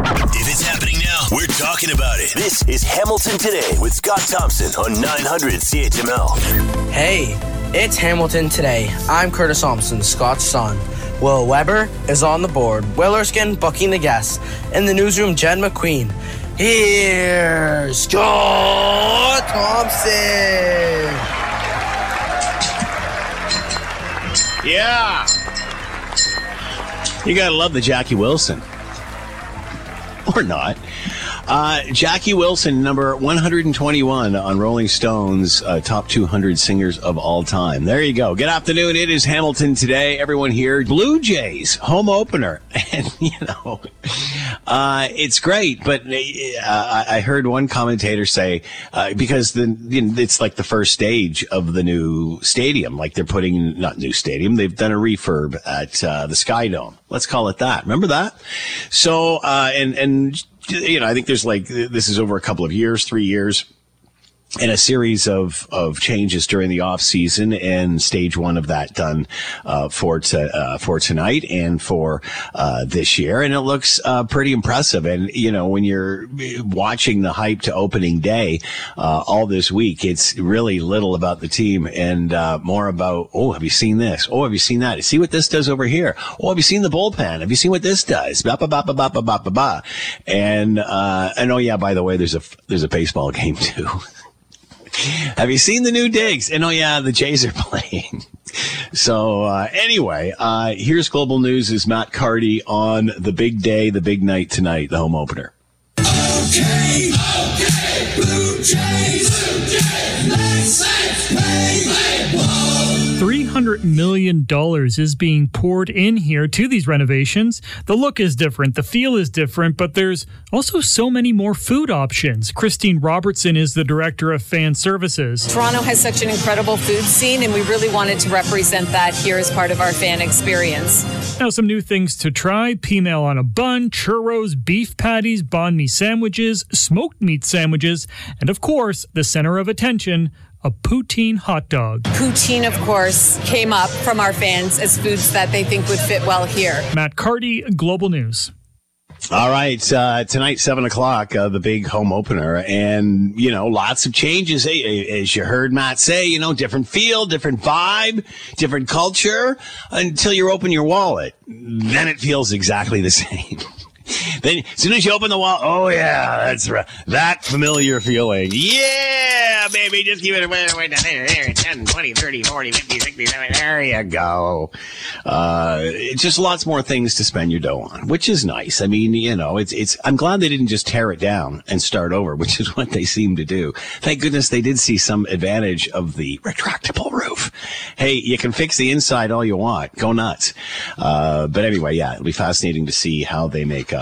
If it's happening now, we're talking about it. This is Hamilton Today with Scott Thompson on 900 CHML. Hey, it's Hamilton Today. I'm Curtis Thompson, Scott's son. Will Weber is on the board. Will Erskine booking the guests. In the newsroom, Jen McQueen. Here's Scott Thompson. Yeah. You gotta love the Jackie Wilson. Or not. Uh, Jackie Wilson, number 121 on Rolling Stone's uh, top 200 singers of all time. There you go. Good afternoon. It is Hamilton today. Everyone here. Blue Jays home opener, and you know, uh, it's great. But uh, I heard one commentator say uh, because the you know, it's like the first stage of the new stadium. Like they're putting not new stadium. They've done a refurb at uh, the Sky Dome. Let's call it that. Remember that? So and and you know, I think there's like, this is over a couple of years, three years and a series of, of changes during the off season and stage one of that done uh, for to, uh, for tonight and for uh, this year. And it looks uh, pretty impressive. And you know when you're watching the hype to opening day uh, all this week it's really little about the team and uh, more about oh have you seen this? Oh have you seen that? See what this does over here. Oh have you seen the bullpen? Have you seen what this does? Ba, ba, ba, ba, ba, ba, ba, ba. and and oh yeah by the way there's a there's a baseball game too Have you seen the new digs? And oh yeah, the Jays are playing. So uh, anyway, uh, here's global news: is Matt Carty on the big day, the big night tonight, the home opener. Okay, okay, Blue Jays, Blue Jays, $300 million is being poured in here to these renovations. The look is different, the feel is different, but there's also so many more food options. Christine Robertson is the director of fan services. Toronto has such an incredible food scene, and we really wanted to represent that here as part of our fan experience. Now, some new things to try peameal on a bun, churros, beef patties, banh mi sandwiches, smoked meat sandwiches, and of course, the center of attention a poutine hot dog. Poutine, of course, came up from our fans as foods that they think would fit well here. Matt Carty, Global News. All right, uh, tonight seven o'clock, uh, the big home opener, and you know, lots of changes. As you heard Matt say, you know, different feel, different vibe, different culture. Until you open your wallet, then it feels exactly the same. then as soon as you open the wall, oh yeah, that's right. That familiar feeling. Yeah, baby, just give it away, away down there, there, 10, 20, 30, 40, 50, 60, 70, there you go. Uh, just lots more things to spend your dough on, which is nice. I mean, you know, it's, it's, I'm glad they didn't just tear it down and start over, which is what they seem to do. Thank goodness they did see some advantage of the retractable roof. Hey, you can fix the inside all you want. Go nuts. Uh, but anyway, yeah, it'll be fascinating to see how they make up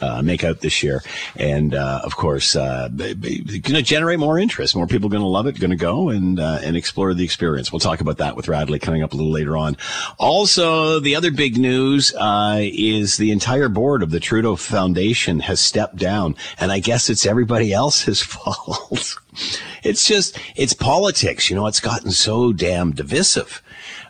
uh, make out this year. And uh, of course, uh, going to generate more interest. More people going to love it, going to go and uh, and explore the experience. We'll talk about that with Radley coming up a little later on. Also, the other big news uh, is the entire board of the Trudeau Foundation has stepped down, and I guess it's everybody else's fault. it's just it's politics. You know, it's gotten so damn divisive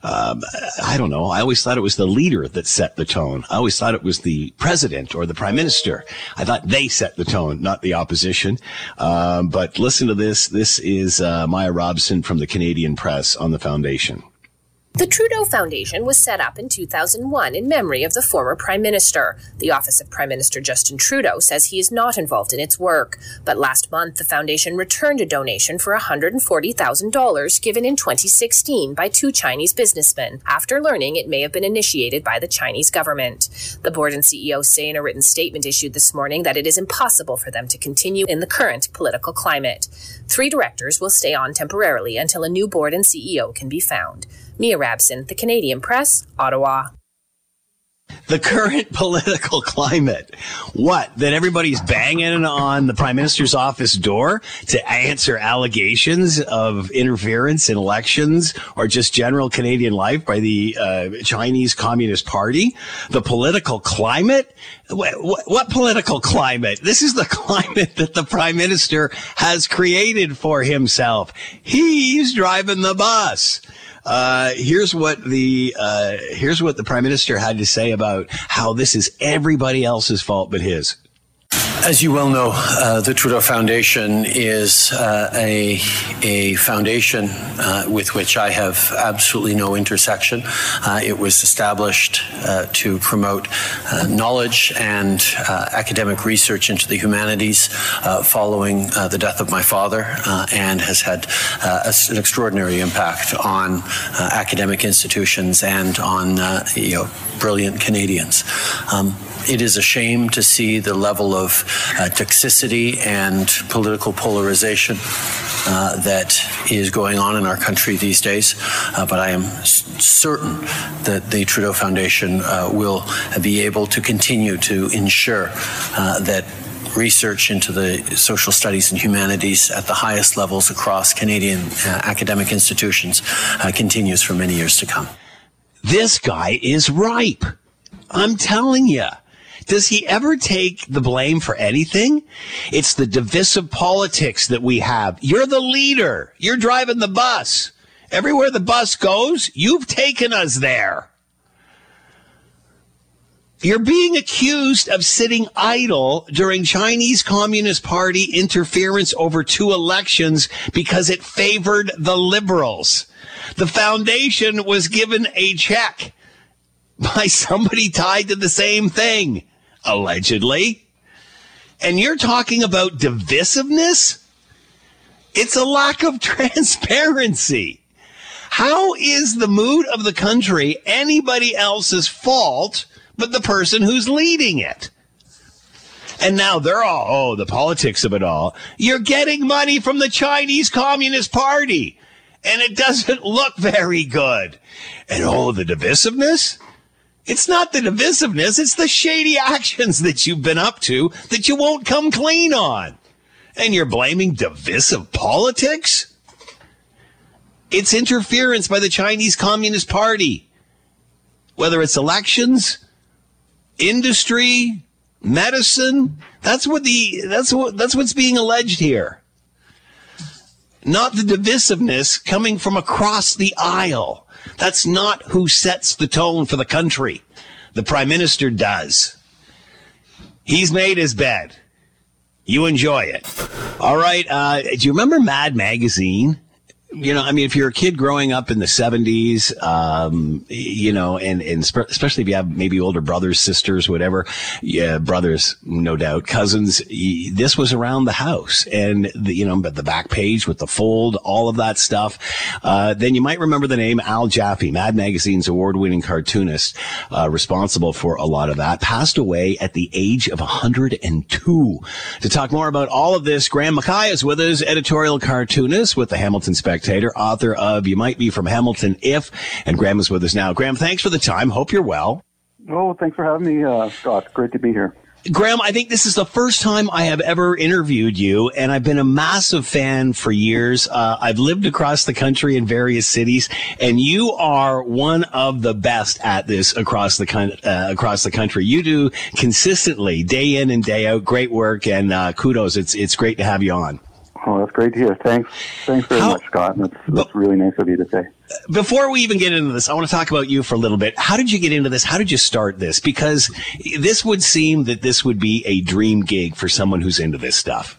um, I don't know. I always thought it was the leader that set the tone. I always thought it was the president or the prime minister. I thought they set the tone, not the opposition. Um, but listen to this. This is uh, Mia Rabson from the Canadian Press on the foundation. The Trudeau Foundation was set up in 2001 in memory of the former Prime Minister. The Office of Prime Minister Justin Trudeau says he is not involved in its work. But last month, the foundation returned a donation for $140,000 given in 2016 by two Chinese businessmen after learning it may have been initiated by the Chinese government. The board and CEO say in a written statement issued this morning that it is impossible for them to continue in the current political climate. Three directors will stay on temporarily until a new board and CEO can be found. Mia Rabson, The Canadian Press, Ottawa. The current political climate. What? That everybody's banging on the prime minister's office door to answer allegations of interference in elections or just general Canadian life by the uh, Chinese Communist Party? The political climate? What, what, what political climate? This is the climate that the prime minister has created for himself. He's driving the bus. Uh, here's what the uh, here's what the prime minister had to say about how this is everybody else's fault but his. As you well know, uh, the Trudeau Foundation is uh, a, a foundation uh, with which I have absolutely no intersection. Uh, it was established uh, to promote uh, knowledge and academic research into the humanities following the death of my father and has had an extraordinary impact on academic institutions and on you know, brilliant Canadians. Um, it is a shame to see the level of uh, toxicity and political polarization uh, that is going on in our country these days. Uh, but I am certain that the Trudeau Foundation uh, will be able to continue to ensure uh, that research into the social studies and humanities at the highest levels across Canadian uh, academic institutions continues for many years to come. This guy is ripe. I'm telling you. Does he ever take the blame for anything? It's the divisive politics that we have. You're the leader. You're driving the bus. Everywhere the bus goes, you've taken us there. You're being accused of sitting idle during Chinese Communist Party interference over two elections because it favored the liberals. The foundation was given a check by somebody tied to the same thing allegedly. And you're talking about divisiveness? It's a lack of transparency. How is the mood of the country anybody else's fault but the person who's leading it? And now they're all, oh, the politics of it all. You're getting money from the Chinese Communist Party, and it doesn't look very good. And oh, the divisiveness? It's not the divisiveness, it's the shady actions that you've been up to that you won't come clean on. And you're blaming divisive politics? It's interference by the Chinese Communist Party. Whether it's elections, industry, medicine, that's what the that's what that's what's being alleged here. Not the divisiveness coming from across the aisle. That's not who sets the tone for the country. The prime minister does. He's made his bed. You enjoy it. All right. Uh, do you remember Mad Magazine? You know, I mean, if you're a kid growing up in the 70s, um, you know, and, and sp- especially if you have maybe older brothers, sisters, whatever, yeah, brothers, no doubt, cousins, y- this was around the house. And, the, you know, but the back page with the fold, all of that stuff. Uh, then you might remember the name Al Jaffee, Mad Magazine's award winning cartoonist, uh, responsible for a lot of that, passed away at the age of 102. To talk more about all of this, Graeme McKay is with us, editorial cartoonist with the Hamilton Spectator Spectator, author of You Might Be From Hamilton If, and Graeme is with us now. Graeme, thanks for the time. Hope you're well. Oh, thanks for having me, uh, Scott. Great to be here. Graeme, I think this is the first time I have ever interviewed you, and I've been a massive fan for years. Uh, I've lived across the country in various cities, and you are one of the best at this across the uh, across the country. You do consistently, day in and day out, great work, and uh, kudos. It's it's great to have you on. Oh, that's great to hear. Thanks. Thanks very How, much, Scott. That's, that's really nice of you to say. Before we even get into this, I want to talk about you for a little bit. How did you get into this? How did you start this? Because this would seem that this would be a dream gig for someone who's into this stuff.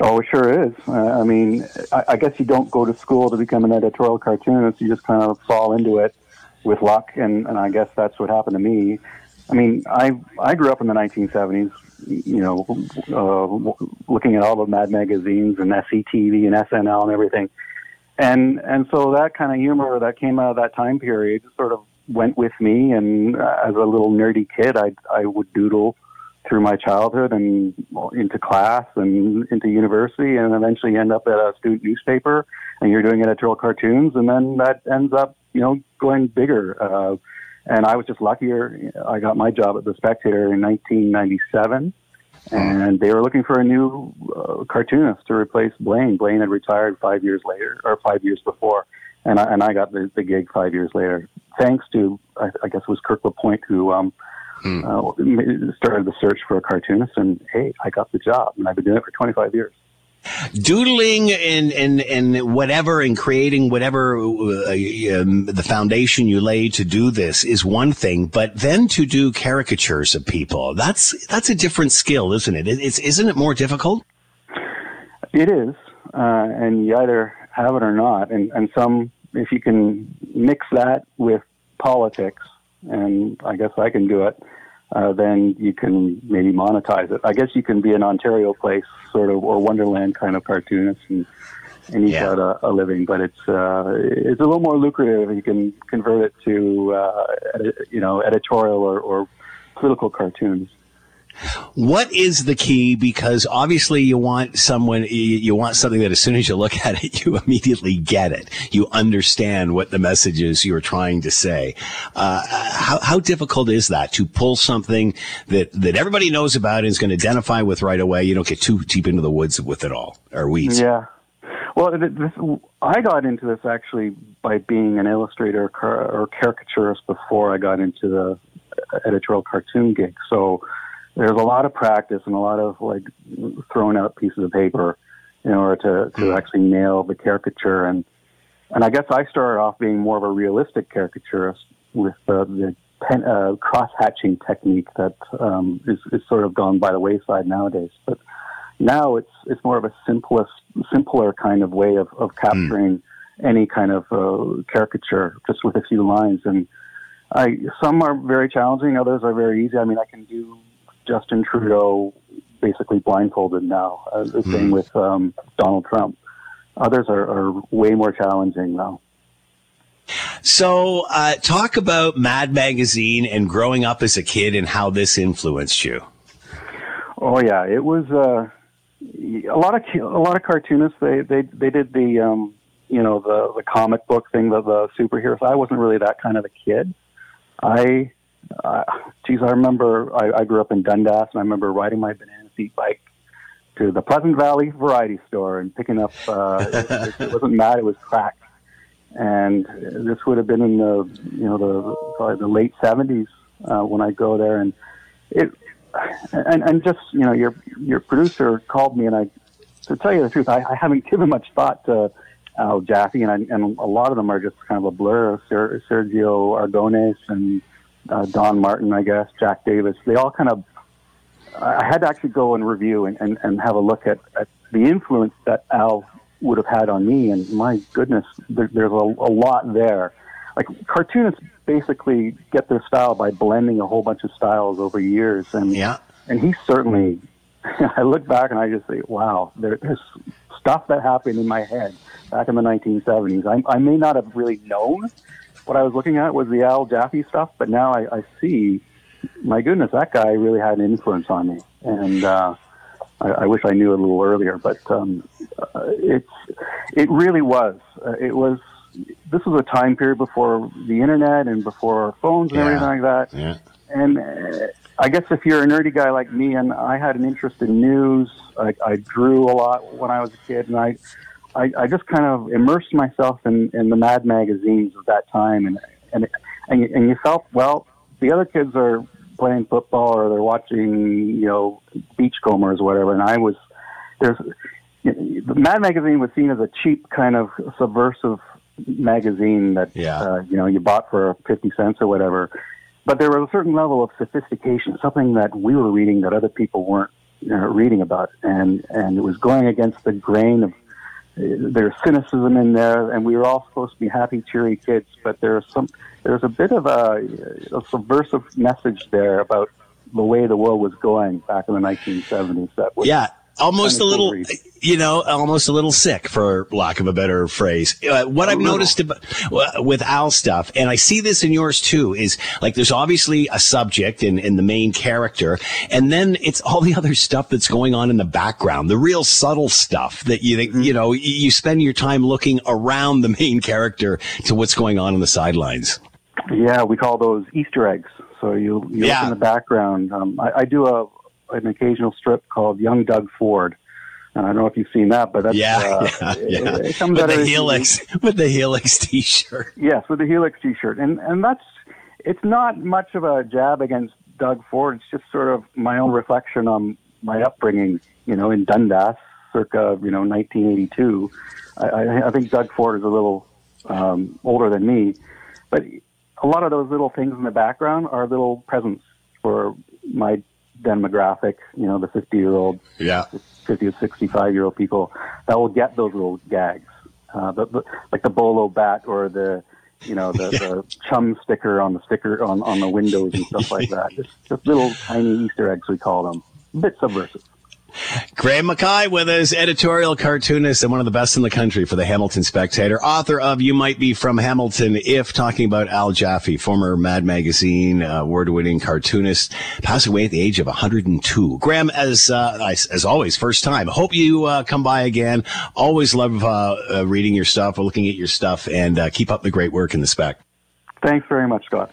Oh, it sure is. Uh, I mean, I, I guess you don't go to school to become an editorial cartoonist. You just kind of fall into it with luck, and, and I guess that's what happened to me. I mean, I I grew up in the 1970s you know, uh, looking at all the Mad magazines and SCTV and SNL and everything. And and so that kind of humor that came out of that time period sort of went with me. And as a little nerdy kid, I I would doodle through my childhood and into class and into university, and eventually end up at a student newspaper. And you're doing editorial cartoons, and then that ends up, you know, going bigger. Uh, and I was just luckier. I got my job at the Spectator in 1997, and they were looking for a new uh, cartoonist to replace Blaine. Blaine had retired five years later, or five years before, and I, and I got the, the gig five years later, thanks to I, I guess it was Kirk LaPointe who um, hmm. uh, started the search for a cartoonist, and hey, I got the job, and I've been doing it for 25 years. Doodling and and and whatever and creating whatever uh, um, the foundation you lay to do this is one thing but then to do caricatures of people that's that's a different skill isn't it? It's isn't it more difficult? It is uh, and you either have it or not and and some if you can mix that with politics and i guess i can do it uh, then you can maybe monetize it. I guess you can be an Ontario place sort of or Wonderland kind of cartoonist and and eke yeah. out a, a, living, but it's uh, it's a little more lucrative if you can convert it to uh, you know editorial or, or political cartoons. What is the key? Because obviously you want someone, you want something that as soon as you look at it, you immediately get it. You understand what the message is you're trying to say. Uh, how, how difficult is that to pull something that, that everybody knows about and is going to identify with right away? You don't get too deep into the woods with it all or weeds. Yeah. Well, this, I got into this actually by being an illustrator or caricaturist before I got into the editorial cartoon gig. So, there's a lot of practice and a lot of like throwing out pieces of paper in order to, to mm. actually nail the caricature. And, and I guess I started off being more of a realistic caricaturist with uh, the pen, uh, cross hatching technique that um, is, is sort of gone by the wayside nowadays. But now it's, it's more of a simplest, simpler kind of way of, of capturing mm. any kind of uh, caricature just with a few lines. And I, some are very challenging, others are very easy. I mean, I can do Justin Trudeau basically blindfolded now. Uh, the mm. same with um, Donald Trump. Others are, are, way more challenging now. So, uh, talk about Mad Magazine and growing up as a kid and how this influenced you. Oh yeah, it was uh, a lot of a lot of cartoonists. They they they did the um, you know the the comic book thing, the, the superheroes. I wasn't really that kind of a kid. I uh, geez, I remember I, I grew up in Dundas, and I remember riding my banana seat bike to the Pleasant Valley Variety Store and picking up. Uh, it, it wasn't mad; it was Cracked. And this would have been in the you know the probably the late seventies uh, when I go there, and it and and just you know your your producer called me, and I to tell you the truth, I, I haven't given much thought to Al Jaffee, and I, and a lot of them are just kind of a blur. Ser, Sergio Aragonés and uh, Don Martin, I guess, Jack Davis. They all kind of. I had to actually go and review and, and, and have a look at, at the influence that Al would have had on me. And my goodness, there, there's a, a lot there. Like cartoonists basically get their style by blending a whole bunch of styles over years. And yeah. and he certainly. I look back and I just say, wow, there, there's stuff that happened in my head back in the 1970s. I, I may not have really known what I was looking at was the Al Jaffee stuff, but now I, I see, my goodness, that guy really had an influence on me, and uh, I, I wish I knew it a little earlier. But um, uh, it's it really was. Uh, it was. This was a time period before the internet and before phones and yeah. everything like that. Yeah. And uh, I guess if you're a nerdy guy like me, and I had an interest in news, I, I drew a lot when I was a kid, and I I, I just kind of immersed myself in, in the Mad magazines of that time, and and and you, and you felt well. The other kids are playing football or they're watching, you know, Beachcombers or whatever, and I was there's the Mad magazine was seen as a cheap kind of subversive magazine that yeah. uh, you know you bought for fifty cents or whatever. But there was a certain level of sophistication, something that we were reading that other people weren't you know, reading about, and and it was going against the grain of there's cynicism in there, and we were all supposed to be happy, cheery kids. But there's some, there's a bit of a, a subversive message there about the way the world was going back in the 1970s. That was yeah, almost a little, you know, almost a little sick, for lack of a better phrase. Uh, what I've noticed about, with Al stuff, and I see this in yours too, is like there's obviously a subject and, and the main character, and then it's all the other stuff that's going on in the background, the real subtle stuff that you think, you know, you spend your time looking around the main character to what's going on in the sidelines. Yeah, we call those Easter eggs. So you, you yeah. look in the background. Um, I, I do a an occasional strip called Young Doug Ford. And I don't know if you've seen that, but that's, yeah, uh, yeah, yeah. It, it comes with the Helix, with the Helix T-shirt. Yes, with the Helix T-shirt, and and that's it's not much of a jab against Doug Ford. It's just sort of my own reflection on my upbringing, you know, in Dundas, circa you know 1982. I, I think Doug Ford is a little um, older than me, but a lot of those little things in the background are little presents for my demographic. You know, the 50 year old, yeah, 50 to 65 year old people that will get those little gags, uh, the, the, like the bolo bat or the you know the, yeah. the chum sticker on the sticker on, on the windows and stuff like that. Just, just little tiny Easter eggs we call them. A bit subversive. Graeme McKay with us, editorial cartoonist and one of the best in the country for the Hamilton Spectator, author of You Might Be From Hamilton If, talking about Al Jaffee, former Mad Magazine uh, award-winning cartoonist, passed away at the age of 102. Graeme, as uh, as always, first time. Hope you uh, come by again. Always love uh, uh, reading your stuff or looking at your stuff, and uh, keep up the great work in the spec. Thanks very much, Scott.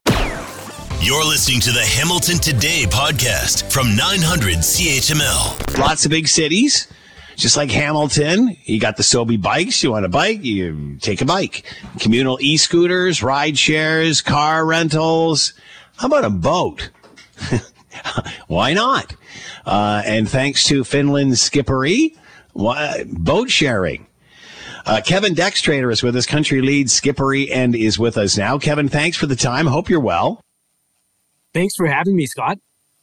You're listening to the Hamilton Today podcast from 900 CHML. Lots of big cities. Just like Hamilton, you got the SoBi bikes. You want a bike, you take a bike. Communal e-scooters, ride shares, car rentals. How about a boat? Why not? Uh, and thanks to Finland Skipperi, boat sharing. Uh, Keven Dextradeur is with us, country lead Skipperi, and is with us now. Keven, thanks for the time. Hope you're well. Thanks for having me, Scott.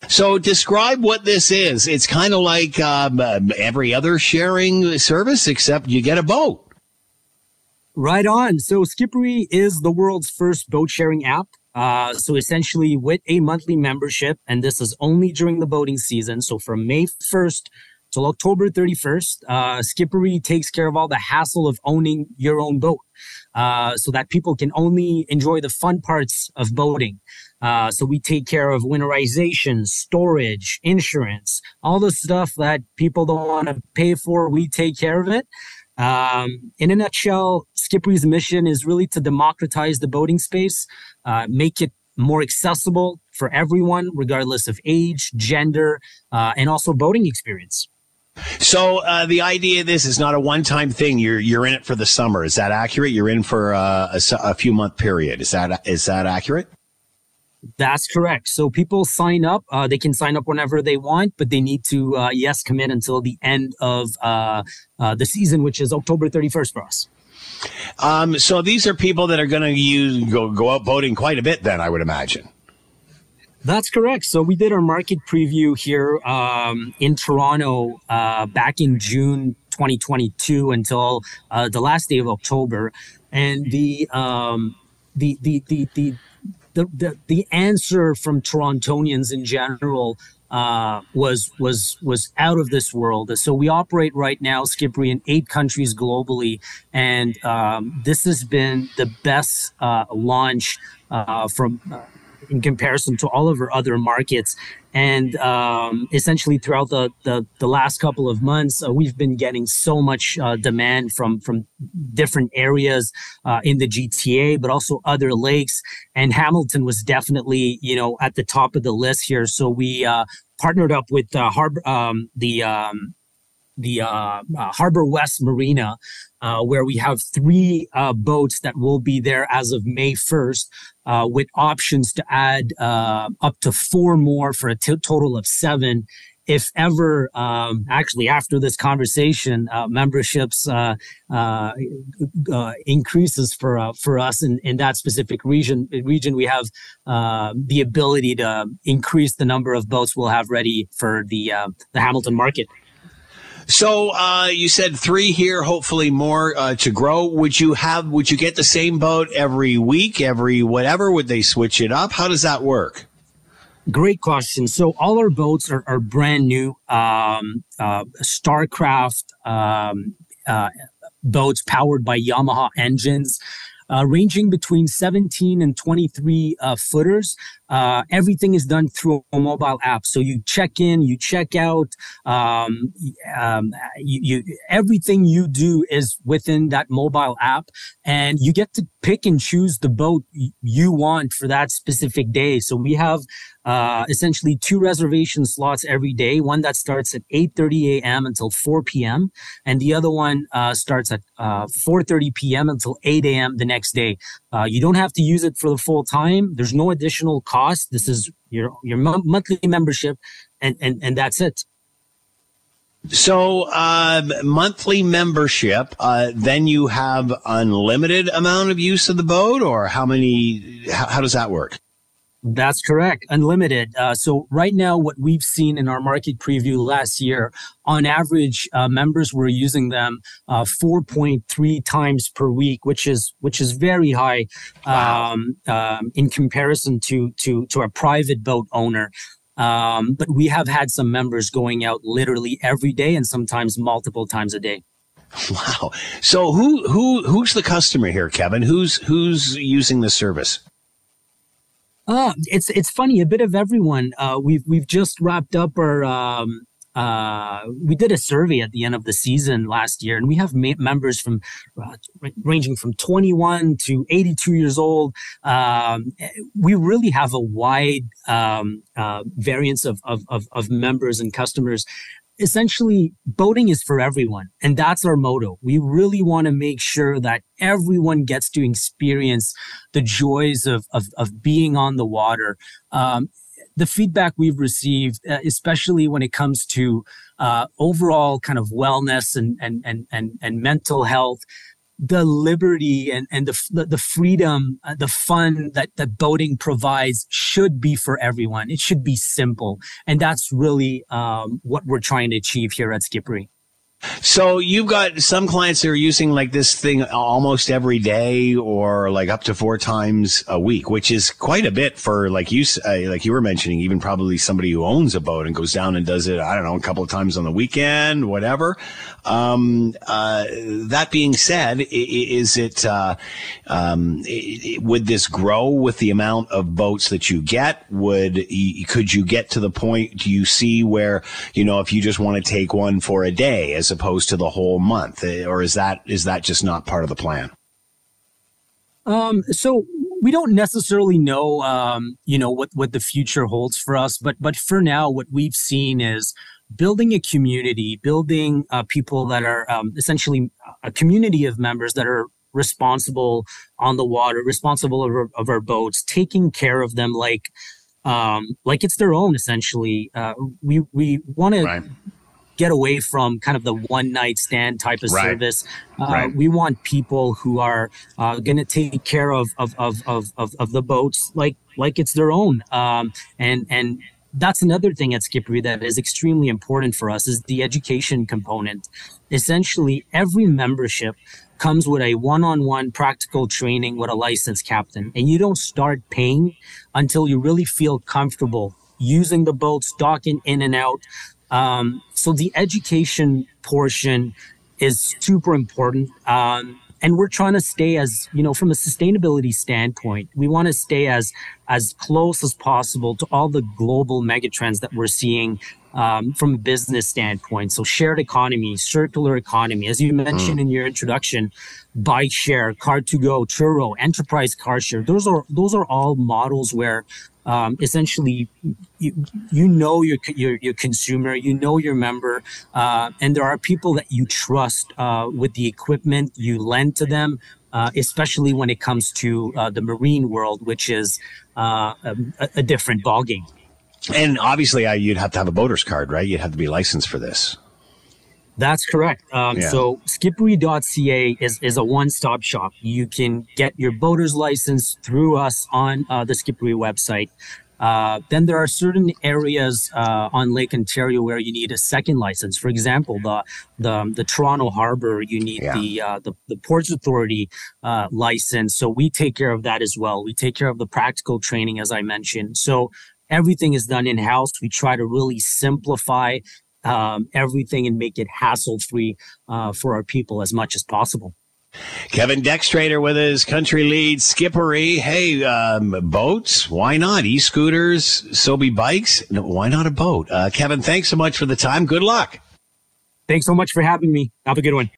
So describe what this is. It's kind of like um, every other sharing service, except you get a boat. Right on. So Skipperi is the world's first boat sharing app. Uh, so essentially, with a monthly membership, and this is only during the boating season. So from May 1st till October 31st, uh, Skipperi takes care of all the hassle of owning your own boat, uh, so that people can only enjoy the fun parts of boating. Uh, so we take care of winterization, storage, insurance, all the stuff that people don't want to pay for. We take care of it. Um, in a nutshell, Skipperi's mission is really to democratize the boating space, uh, make it more accessible for everyone, regardless of age, gender, uh, and also boating experience. So uh, the idea of this is not a one-time thing. You're you're in it for the summer. Is that accurate? You're in for uh, a, a few month period. Is that is that accurate? That's correct. So people sign up. Uh, they can sign up whenever they want, but they need to, uh, yes, commit until the end of uh, uh the season, which is October 31st for us. Um, so these are people that are going to use go go out voting quite a bit. Then I would imagine. That's correct. So we did our market preview here um, in Toronto uh, back in June 2022 until uh, the last day of October, and the um, the, the the the the, the, the answer from Torontonians in general uh, was was was out of this world. So we operate right now, Skipperi, in eight countries globally, and um, this has been the best uh, launch uh, from uh, in comparison to all of our other markets. And um, essentially, throughout the, the, the last couple of months, uh, we've been getting so much uh, demand from from different areas uh, in the GTA, but also other lakes. And Hamilton was definitely, you know, at the top of the list here. So we uh, partnered up with uh, Harbor, um, the um, the uh, uh, Harbor West Marina, uh, where we have three uh, boats that will be there as of May 1st, uh, with options to add uh, up to four more for a t- total of seven. If ever, um, actually, after this conversation, memberships increases for for us in, in that specific region. Region, we have the ability to increase the number of boats we'll have ready for the the Hamilton market. So uh, you said three here, hopefully more uh, to grow. Would you have? Would you get the same boat every week, every whatever? Would they switch it up? How does that work? Great question. So all our boats are, are brand new. Um, uh, Starcraft um, uh, boats powered by Yamaha engines uh, ranging between 17 and 23 uh, footers. Uh, everything is done through a mobile app. So you check in, you check out, um, um, you, you, everything you do is within that mobile app, and you get to pick and choose the boat you want for that specific day. So we have uh, essentially two reservation slots every day. One that starts at 8:30 a.m. until 4 p.m. and the other one uh, starts at 4:30 uh, p.m. until 8 a.m. the next day. Uh, you don't have to use it for the full time. There's no additional cost. This is your your monthly membership, and and and that's it. So, uh, monthly membership, uh, then you have unlimited amount of use of the boat, or how many? How, how does that work? That's correct, unlimited. Uh, so right now, what we've seen in our market preview last year, on average, uh, members were using them uh, 4.3 times per week, which is which is very high wow. um, um, in comparison to to to a private boat owner. Um, but we have had some members going out literally every day and sometimes multiple times a day. Wow. So who who who's the customer here, Keven? Who's who's using the service? Uh, it's it's funny, a bit of everyone. Uh, we've we've just wrapped up our um, uh, we did a survey at the end of the season last year, and we have ma- members from uh, ranging from 21 to 82 years old. Um, we really have a wide um, uh, variance of, of, of, of members and customers essentially boating is for everyone and that's our motto. We really want to make sure that everyone gets to experience the joys of, of, of being on the water. Um, the feedback we've received, uh, especially when it comes to uh, overall kind of wellness and and and and, and mental health, the liberty and and the the freedom, uh, the fun that that boating provides should be for everyone. It should be simple, and that's really um, what we're trying to achieve here at Skipperi. So you've got some clients that are using like this thing almost every day or like up to four times a week, which is quite a bit for like you, uh, like you were mentioning, even probably somebody who owns a boat and goes down and does it, I don't know, a couple of times on the weekend, whatever. Um, uh, that being said, is it, uh, um, would this grow with the amount of boats that you get? Would, could you get to the point, do you see where, you know, if you just want to take one for a day as opposed to the whole month, eh, or is that is that just not part of the plan? Um, so we don't necessarily know, um, you know, what what the future holds for us, but but for now, what we've seen is building a community, building uh, people that are um, essentially a community of members that are responsible on the water, responsible of our, of our boats, taking care of them like um, like it's their own. Essentially, uh, we we want right. to get away from kind of the one night stand type of right. service. Uh, right. We want people who are uh, going to take care of of, of of, of of the boats like like it's their own. Um, and and that's another thing at Skipperi that is extremely important for us is the education component. Essentially, every membership comes with a one-on-one practical training with a licensed captain, and you don't start paying until you really feel comfortable using the boats, docking in and out, um, so the education portion is super important. Um, and we're trying to stay as you know from a sustainability standpoint we want to stay as as close as possible to all the global megatrends that we're seeing um, from a business standpoint so shared economy circular economy as you mentioned mm. in your introduction bike share car to go Turo enterprise car share those are those are all models where um, essentially you, you know your, your, your consumer you know your member uh, and there are people that you trust uh, with the equipment you lend to them uh, especially when it comes to uh, the marine world which is uh, a, a, different ballgame. And obviously uh, you'd have to have a boater's card right? You'd have to be licensed for this that's correct. Um, yeah. So skipperi.ca is, is a one-stop shop. You can get your boater's license through us on uh, the Skipperi website. Uh, then there are certain areas uh, on Lake Ontario where you need a second license. For example, the the, the Toronto Harbor, you need yeah. the, uh, the, the Ports Authority uh, license. So we take care of that as well. We take care of the practical training, as I mentioned. So everything is done in house. We try to really simplify um, everything and make it hassle free uh, for our people as much as possible. Keven Dextradeur with his country lead Skipperi. Hey, um, boats? Why not? E scooters, SoBi bikes. No, why not a boat? Uh, Keven, thanks so much for the time. Good luck. Thanks so much for having me. Have a good one.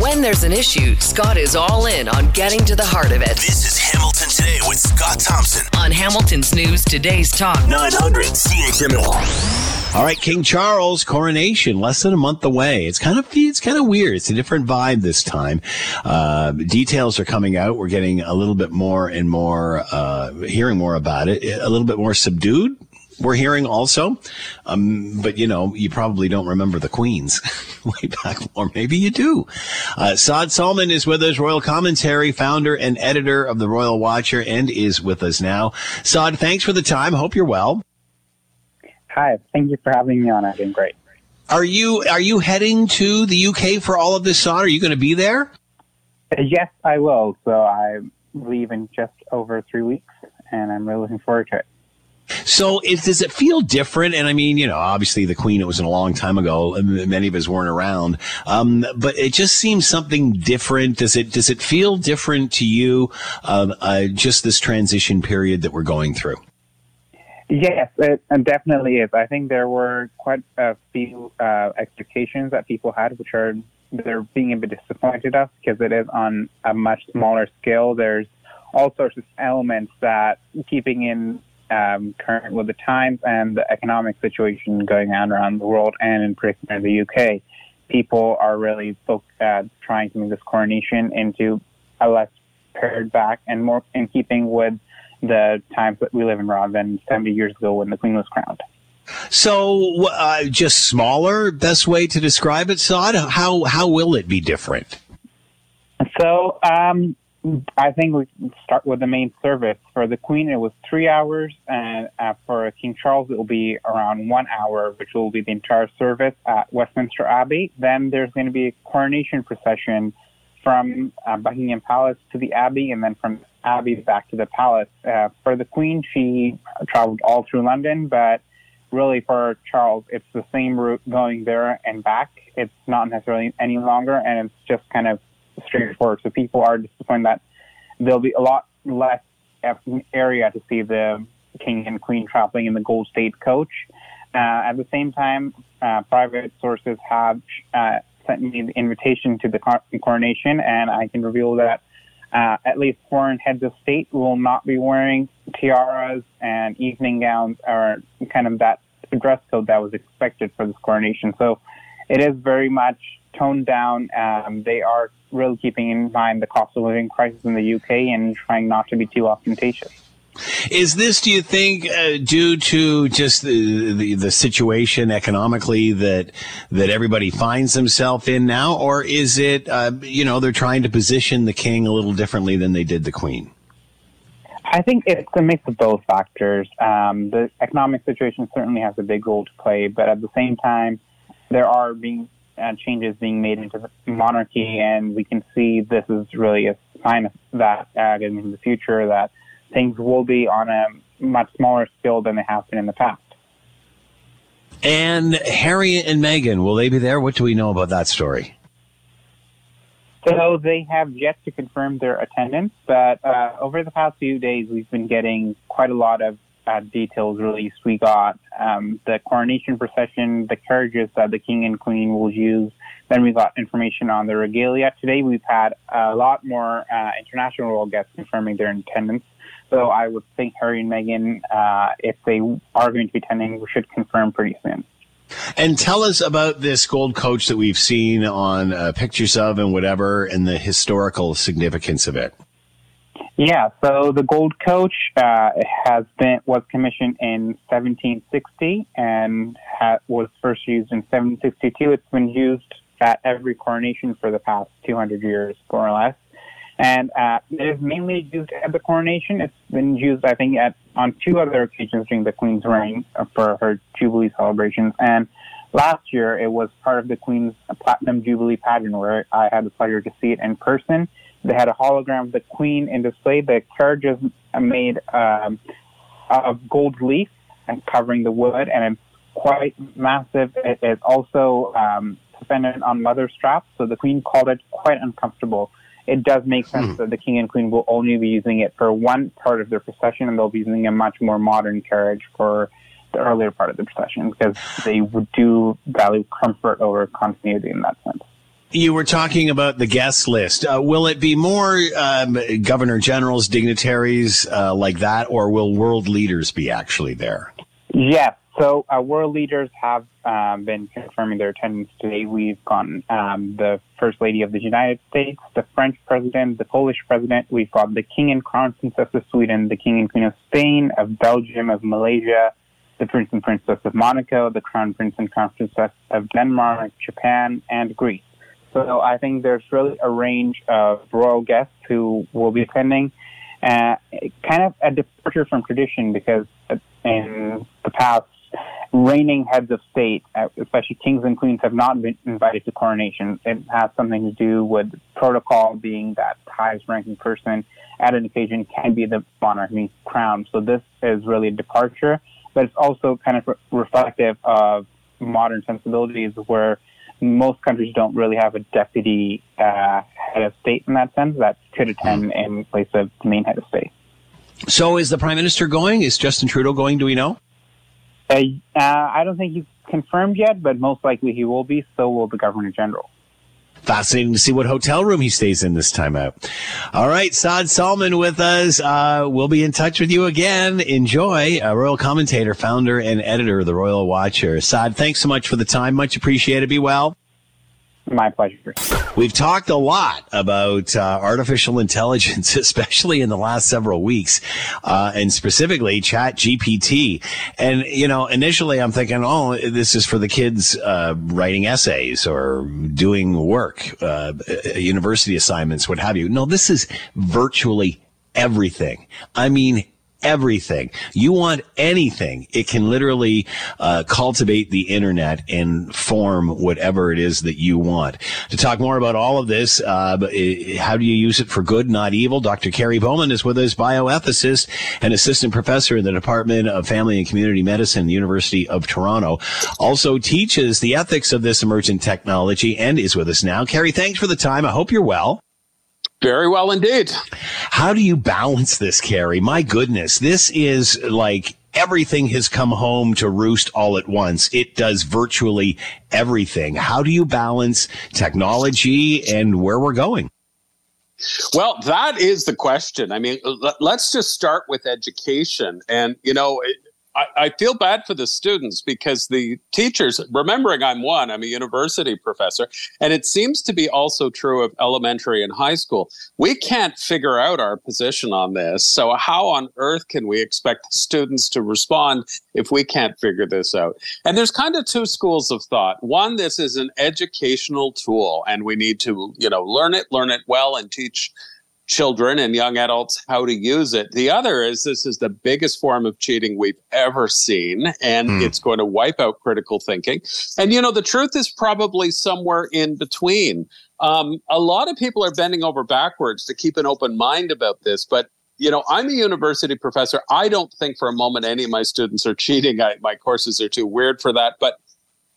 When there's an issue, Scott is all in on getting to the heart of it. This is Hamilton Today with Scott Thompson on Hamilton's News Today's Talk 900 CHML. All right, King Charles coronation less than a month away. It's kind of it's kind of weird. It's a different vibe this time. Uh, details are coming out. We're getting a little bit more and more, uh, hearing more about it. A little bit more subdued we're hearing also. Um, but you know, you probably don't remember the Queens way back, or maybe you do. Uh, Saad Salman is with us, Royal Commentary, founder and editor of the Royal Watcher, and is with us now. Saad, thanks for the time. Hope you're well. Hi, thank you for having me on. I've been great. Are you are you heading to the UK for all of this, Saad? Are you going to be there? Uh, yes, I will. So I leave in just over three weeks, and I'm really looking forward to it. So, is, does it feel different? And I mean, you know, obviously the Queen, it wasn't a long time ago. And many of us weren't around. Um, but it just seems something different. Does it, does it feel different to you? Uh, uh, just this transition period that we're going through? Yes, it definitely is. I think there were quite a few uh, expectations that people had, which are they're being a bit disappointed of because it is on a much smaller scale. There's all sorts of elements that keeping in um, current with the times and the economic situation going on around the world and in particular in the UK, people are really uh, trying to make this coronation into a less pared back and more in keeping with the times that we live in rather than 70 years ago when the Queen was crowned. So, uh, just smaller, best way to describe it, Saad? How, how will it be different? So, um, I think we start with the main service. For the Queen, it was three hours, and uh, for King Charles, it will be around one hour, which will be the entire service at Westminster Abbey. Then there's going to be a coronation procession from uh, Buckingham Palace to the Abbey, and then from Abbey back to the Palace. Uh, for the Queen, she traveled all through London, but really for Charles, it's the same route going there and back. It's not necessarily any longer, and it's just kind of straightforward. So people are disappointed that there'll be a lot less area to see the king and queen traveling in the Gold State coach. Uh, at the same time, uh, private sources have uh, sent me the invitation to the coronation, and I can reveal that uh, at least foreign heads of state will not be wearing tiaras and evening gowns or kind of that dress code that was expected for this coronation. So it is very much toned down. Um, they are really keeping in mind the cost of living crisis in the UK and trying not to be too ostentatious. Is this, do you think, uh, due to just the, the, the situation economically that that everybody finds themselves in now, or is it, uh, you know, they're trying to position the king a little differently than they did the queen? I think it's a mix of both factors. Um, the economic situation certainly has a big role to play, but at the same time, there are being uh, changes being made into the monarchy, and we can see this is really a sign of that uh, in the future that things will be on a much smaller scale than they have been in the past. And Harry and Meghan, will they be there? What do we know about that story? So they have yet to confirm their attendance, but uh, over the past few days, we've been getting quite a lot of uh, details released. We got um, the coronation procession, the carriages that the king and queen will use. Then we got information on the regalia. Today we've had a lot more uh, international royal guests confirming their attendance. So I would think Harry and Meghan, uh, if they are going to be attending, we should confirm pretty soon. And tell us about this gold coach that we've seen on uh, pictures of and whatever, and the historical significance of it. Yeah, so the Gold Coach uh, has been was commissioned in 1760 and ha- was first used in 1762. It's been used at every coronation for the past 200 years, more or less, and uh, it is mainly used at the coronation. It's been used, I think, at on two other occasions during the Queen's reign for her Jubilee celebrations. And last year, it was part of the Queen's Platinum Jubilee pageant, where I had the pleasure to see it in person they had a hologram of the queen in display. The carriages made um, of gold leaf and covering the wood, and it's quite massive. It is also um, suspended on leather straps, so the queen called it quite uncomfortable. It does make sense hmm. that the king and queen will only be using it for one part of their procession, and they'll be using a much more modern carriage for the earlier part of the procession because they would do value comfort over continuity in that sense. You were talking about the guest list. Uh, will it be more um, governor generals, dignitaries uh, like that, or will world leaders be actually there? Yes. So uh, world leaders have um, been confirming their attendance today. We've gotten um, the First Lady of the United States, the French President, the Polish President. We've got the King and Crown Princess of Sweden, the King and Queen of Spain, of Belgium, of Malaysia, the Prince and Princess of Monaco, the Crown Prince and Crown Princess of Denmark, Japan, and Greece. So I think there's really a range of royal guests who will be attending. Uh, kind of a departure from tradition because in the past, reigning heads of state, especially kings and queens, have not been invited to coronation. It has something to do with protocol being that highest ranking person at an occasion can be the monarch being crowned. So this is really a departure, but it's also kind of re- reflective of modern sensibilities where most countries don't really have a deputy uh, head of state in that sense that could attend in place of the main head of state. So is the prime minister going? Is Justin Trudeau going? Do we know? Uh, uh, I don't think he's confirmed yet, but most likely he will be. So will the governor general. Fascinating to see what hotel room he stays in this time out. All right, Saad Salman with us. Uh, we'll be in touch with you again. Enjoy. A royal commentator, founder, and editor of the Royal Watcher. Saad, thanks so much for the time. Much appreciated. Be well. My pleasure. We've talked a lot about uh, artificial intelligence, especially in the last several weeks, uh, and specifically Chat GPT. And you know, initially I'm thinking, oh, this is for the kids uh, writing essays or doing work, uh, university assignments, what have you. No, this is virtually everything. I mean everything. You want anything. It can literally uh, cultivate the internet and form whatever it is that you want. To talk more about all of this, uh, how do you use it for good, not evil? Dr. Kerry Bowman is with us, bioethicist and assistant professor in the Department of Family and Community Medicine, University of Toronto. Also teaches the ethics of this emergent technology and is with us now. Kerry, thanks for the time. I hope you're well. Very well indeed. How do you balance this, Kerry? My goodness, this is like everything has come home to roost all at once. It does virtually everything. How do you balance technology and where we're going? Well, that is the question. I mean, let's just start with education. And, you know, I, I, feel bad for the students because the teachers, remembering I'm one, I'm a university professor, and it seems to be also true of elementary and high school. We can't figure out our position on this. So, how on earth can we expect students to respond if we can't figure this out? And there's kind of two schools of thought. One, this is an educational tool, and we need to, you know, learn it, learn it well, and teach children and young adults how to use it. The other is this is the biggest form of cheating we've ever seen, and mm. it's going to wipe out critical thinking. And, you know, the truth is probably somewhere in between. Um, a lot of people are bending over backwards to keep an open mind about this, but you know, I'm a university professor. I don't think for a moment any of my students are cheating. I, my courses are too weird for that. But,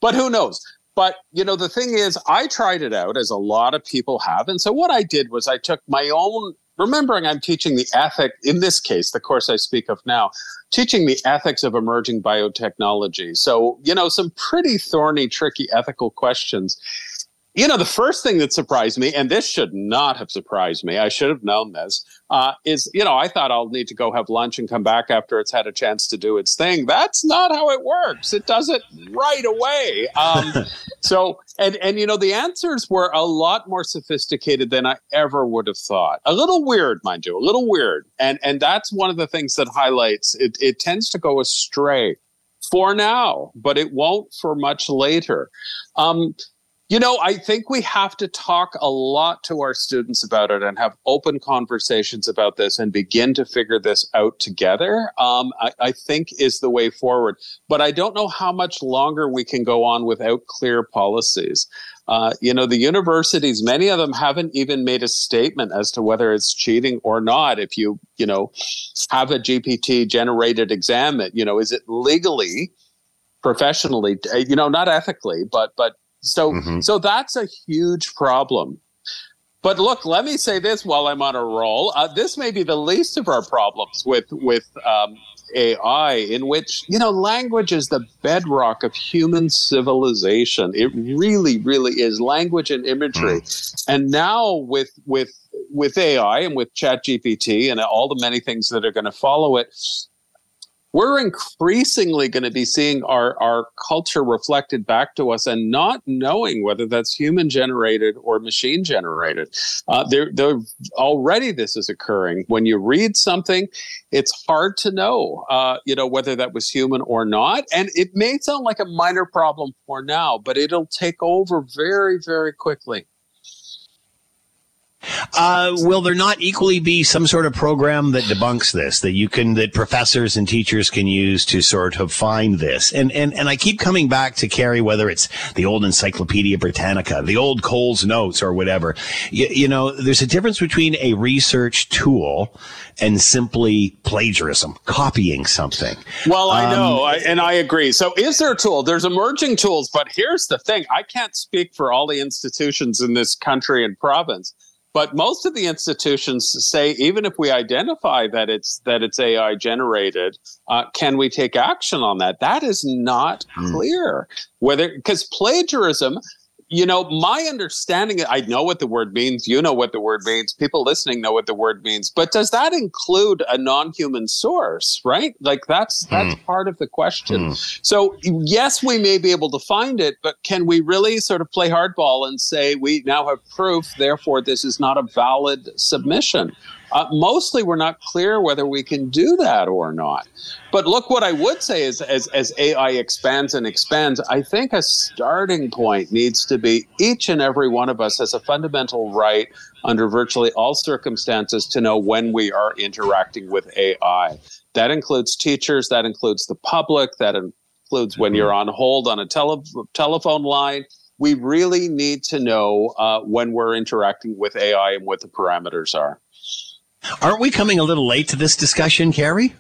but who knows? But, you know, the thing is, I tried it out as a lot of people have. And so what I did was I took my own, remembering I'm teaching the ethic, in this case, the course I speak of now, teaching the ethics of emerging biotechnology. So, you know, some pretty thorny, tricky ethical questions. You know, the first thing that surprised me, and this should not have surprised me, I should have known this, uh, is, you know, I thought I'll need to go have lunch and come back after it's had a chance to do its thing. That's not how it works. It does it right away. Um, so, and, and, you know, the answers were a lot more sophisticated than I ever would have thought. A little weird, mind you, a little weird. And, and that's one of the things that highlights it, it tends to go astray for now, but it won't for much later. Um, you know, I think we have to talk a lot to our students about it and have open conversations about this and begin to figure this out together. Um, I, I, think is the way forward. But I don't know how much longer we can go on without clear policies. Uh, you know, the universities, many of them haven't even made a statement as to whether it's cheating or not. If you, you know, have a GPT generated exam, it, you know, is it legally, professionally, you know, not ethically, but but so mm-hmm. so that's a huge problem. But look, let me say this while I'm on a roll. Uh, this may be the least of our problems with with um, AI, in which you know language is the bedrock of human civilization. It really, really is language and imagery. Mm. And now with with with AI and with ChatGPT and all the many things that are going to follow it, we're increasingly going to be seeing our, our culture reflected back to us and not knowing whether that's human generated or machine generated. Uh, there, there, already this is occurring. When you read something, it's hard to know, uh, you know, whether that was human or not. And it may sound like a minor problem for now, but it'll take over very, very quickly. Uh, will there not equally be some sort of program that debunks this that you can that professors and teachers can use to sort of find this? And and and I keep coming back to Kerry, whether it's the old Encyclopedia Britannica, the old Coles Notes, or whatever. You, you know, there's a difference between a research tool and simply plagiarism, copying something. Well, I know, um, I, and I agree. So, is there a tool? There's emerging tools, but here's the thing: I can't speak for all the institutions in this country and province but most of the institutions say even if we identify that it's that it's AI generated, uh, can we take action on that? That is not mm. clear. Whether because plagiarism, you know, my understanding, I know what the word means. You know what the word means. People listening know what the word means. But does that include a non-human source? Right? Like that's that's mm. part of the question. Mm. So yes, we may be able to find it, but can we really sort of play hardball and say we now have proof? Therefore, this is not a valid submission. Uh, mostly, we're not clear whether we can do that or not. But look, what I would say is, as, as AI expands and expands, I think a starting point needs to be each and every one of us has a fundamental right under virtually all circumstances to know when we are interacting with AI. That includes teachers, that includes the public, that includes when you're on hold on a tele- telephone line. We really need to know uh, when we're interacting with AI and what the parameters are. Aren't we coming a little late to this discussion, Kerry?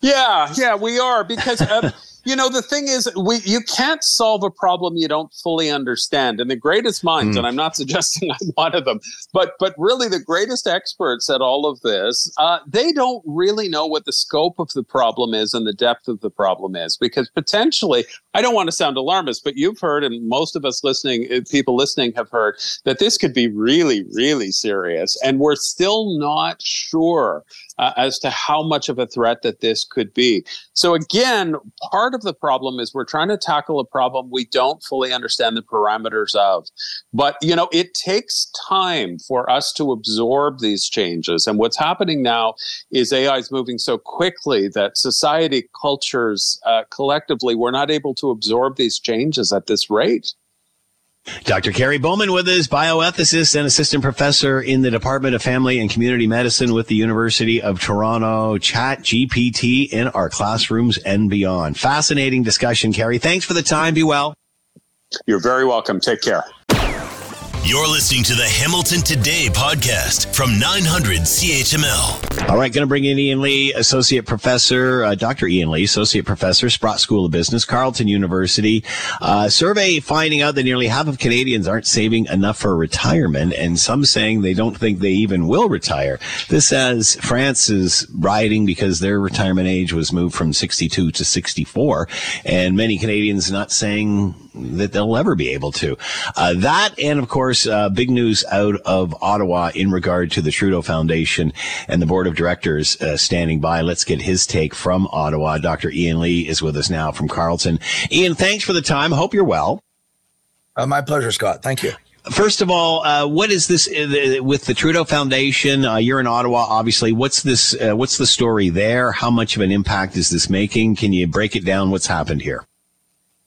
Yeah, yeah, we are because uh, you know the thing is we you can't solve a problem you don't fully understand and the greatest minds mm. and i'm not suggesting i'm one of them but but really the greatest experts at all of this uh, they don't really know what the scope of the problem is and the depth of the problem is because potentially i don't want to sound alarmist but you've heard and most of us listening uh, people listening have heard that this could be really really serious and we're still not sure uh, as to how much of a threat that this could be so again part of the problem is we're trying to tackle a problem we don't fully understand the parameters of. But, you know, it takes time for us to absorb these changes. And what's happening now is AI is moving so quickly that society, cultures, uh, collectively, we're not able to absorb these changes at this rate. Dr. Kerry Bowman with us, bioethicist and assistant professor in the Department of Family and Community Medicine with the University of Toronto. Chat GPT in our classrooms and beyond. Fascinating discussion, Kerry. Thanks for the time. Be well. You're very welcome. Take care. You're listening to the Hamilton Today podcast from 900 CHML. All right, going to bring in Ian Lee, Associate Professor, uh, Dr. Ian Lee, Associate Professor, Sprott School of Business, Carleton University. Uh, survey finding out that nearly half of Canadians aren't saving enough for retirement, and some saying they don't think they even will retire. This says France is rioting because their retirement age was moved from 62 to 64, and many Canadians not saying that they'll ever be able to. Uh, that, and of course, uh, big news out of Ottawa in regard to the Trudeau Foundation and the board of directors uh, standing by. Let's get his take from Ottawa. Dr. Ian Lee is with us now from Carleton. Ian, thanks for the time. Hope you're well. Uh, my pleasure, Scott. Thank you. First of all, uh, what is this uh, with the Trudeau Foundation? Uh, you're in Ottawa, obviously. What's this? Uh, what's the story there? How much of an impact is this making? Can you break it down? What's happened here?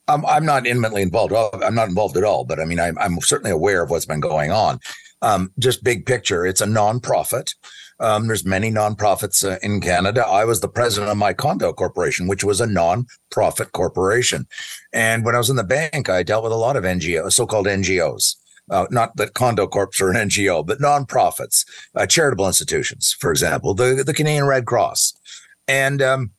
I'm, I'm not intimately involved. I'm not involved at all, but I mean, I'm, I'm certainly aware of what's been going on. Um, just big picture, it's a nonprofit. Um, there's many nonprofits uh, in Canada. I was the president of my condo corporation, which was a non-profit corporation. And when I was in the bank, I dealt with a lot of NGOs, so-called NGOs. Uh, not that condo corps are an NGO, but nonprofits, uh, charitable institutions, for example, the the Canadian Red Cross, and um,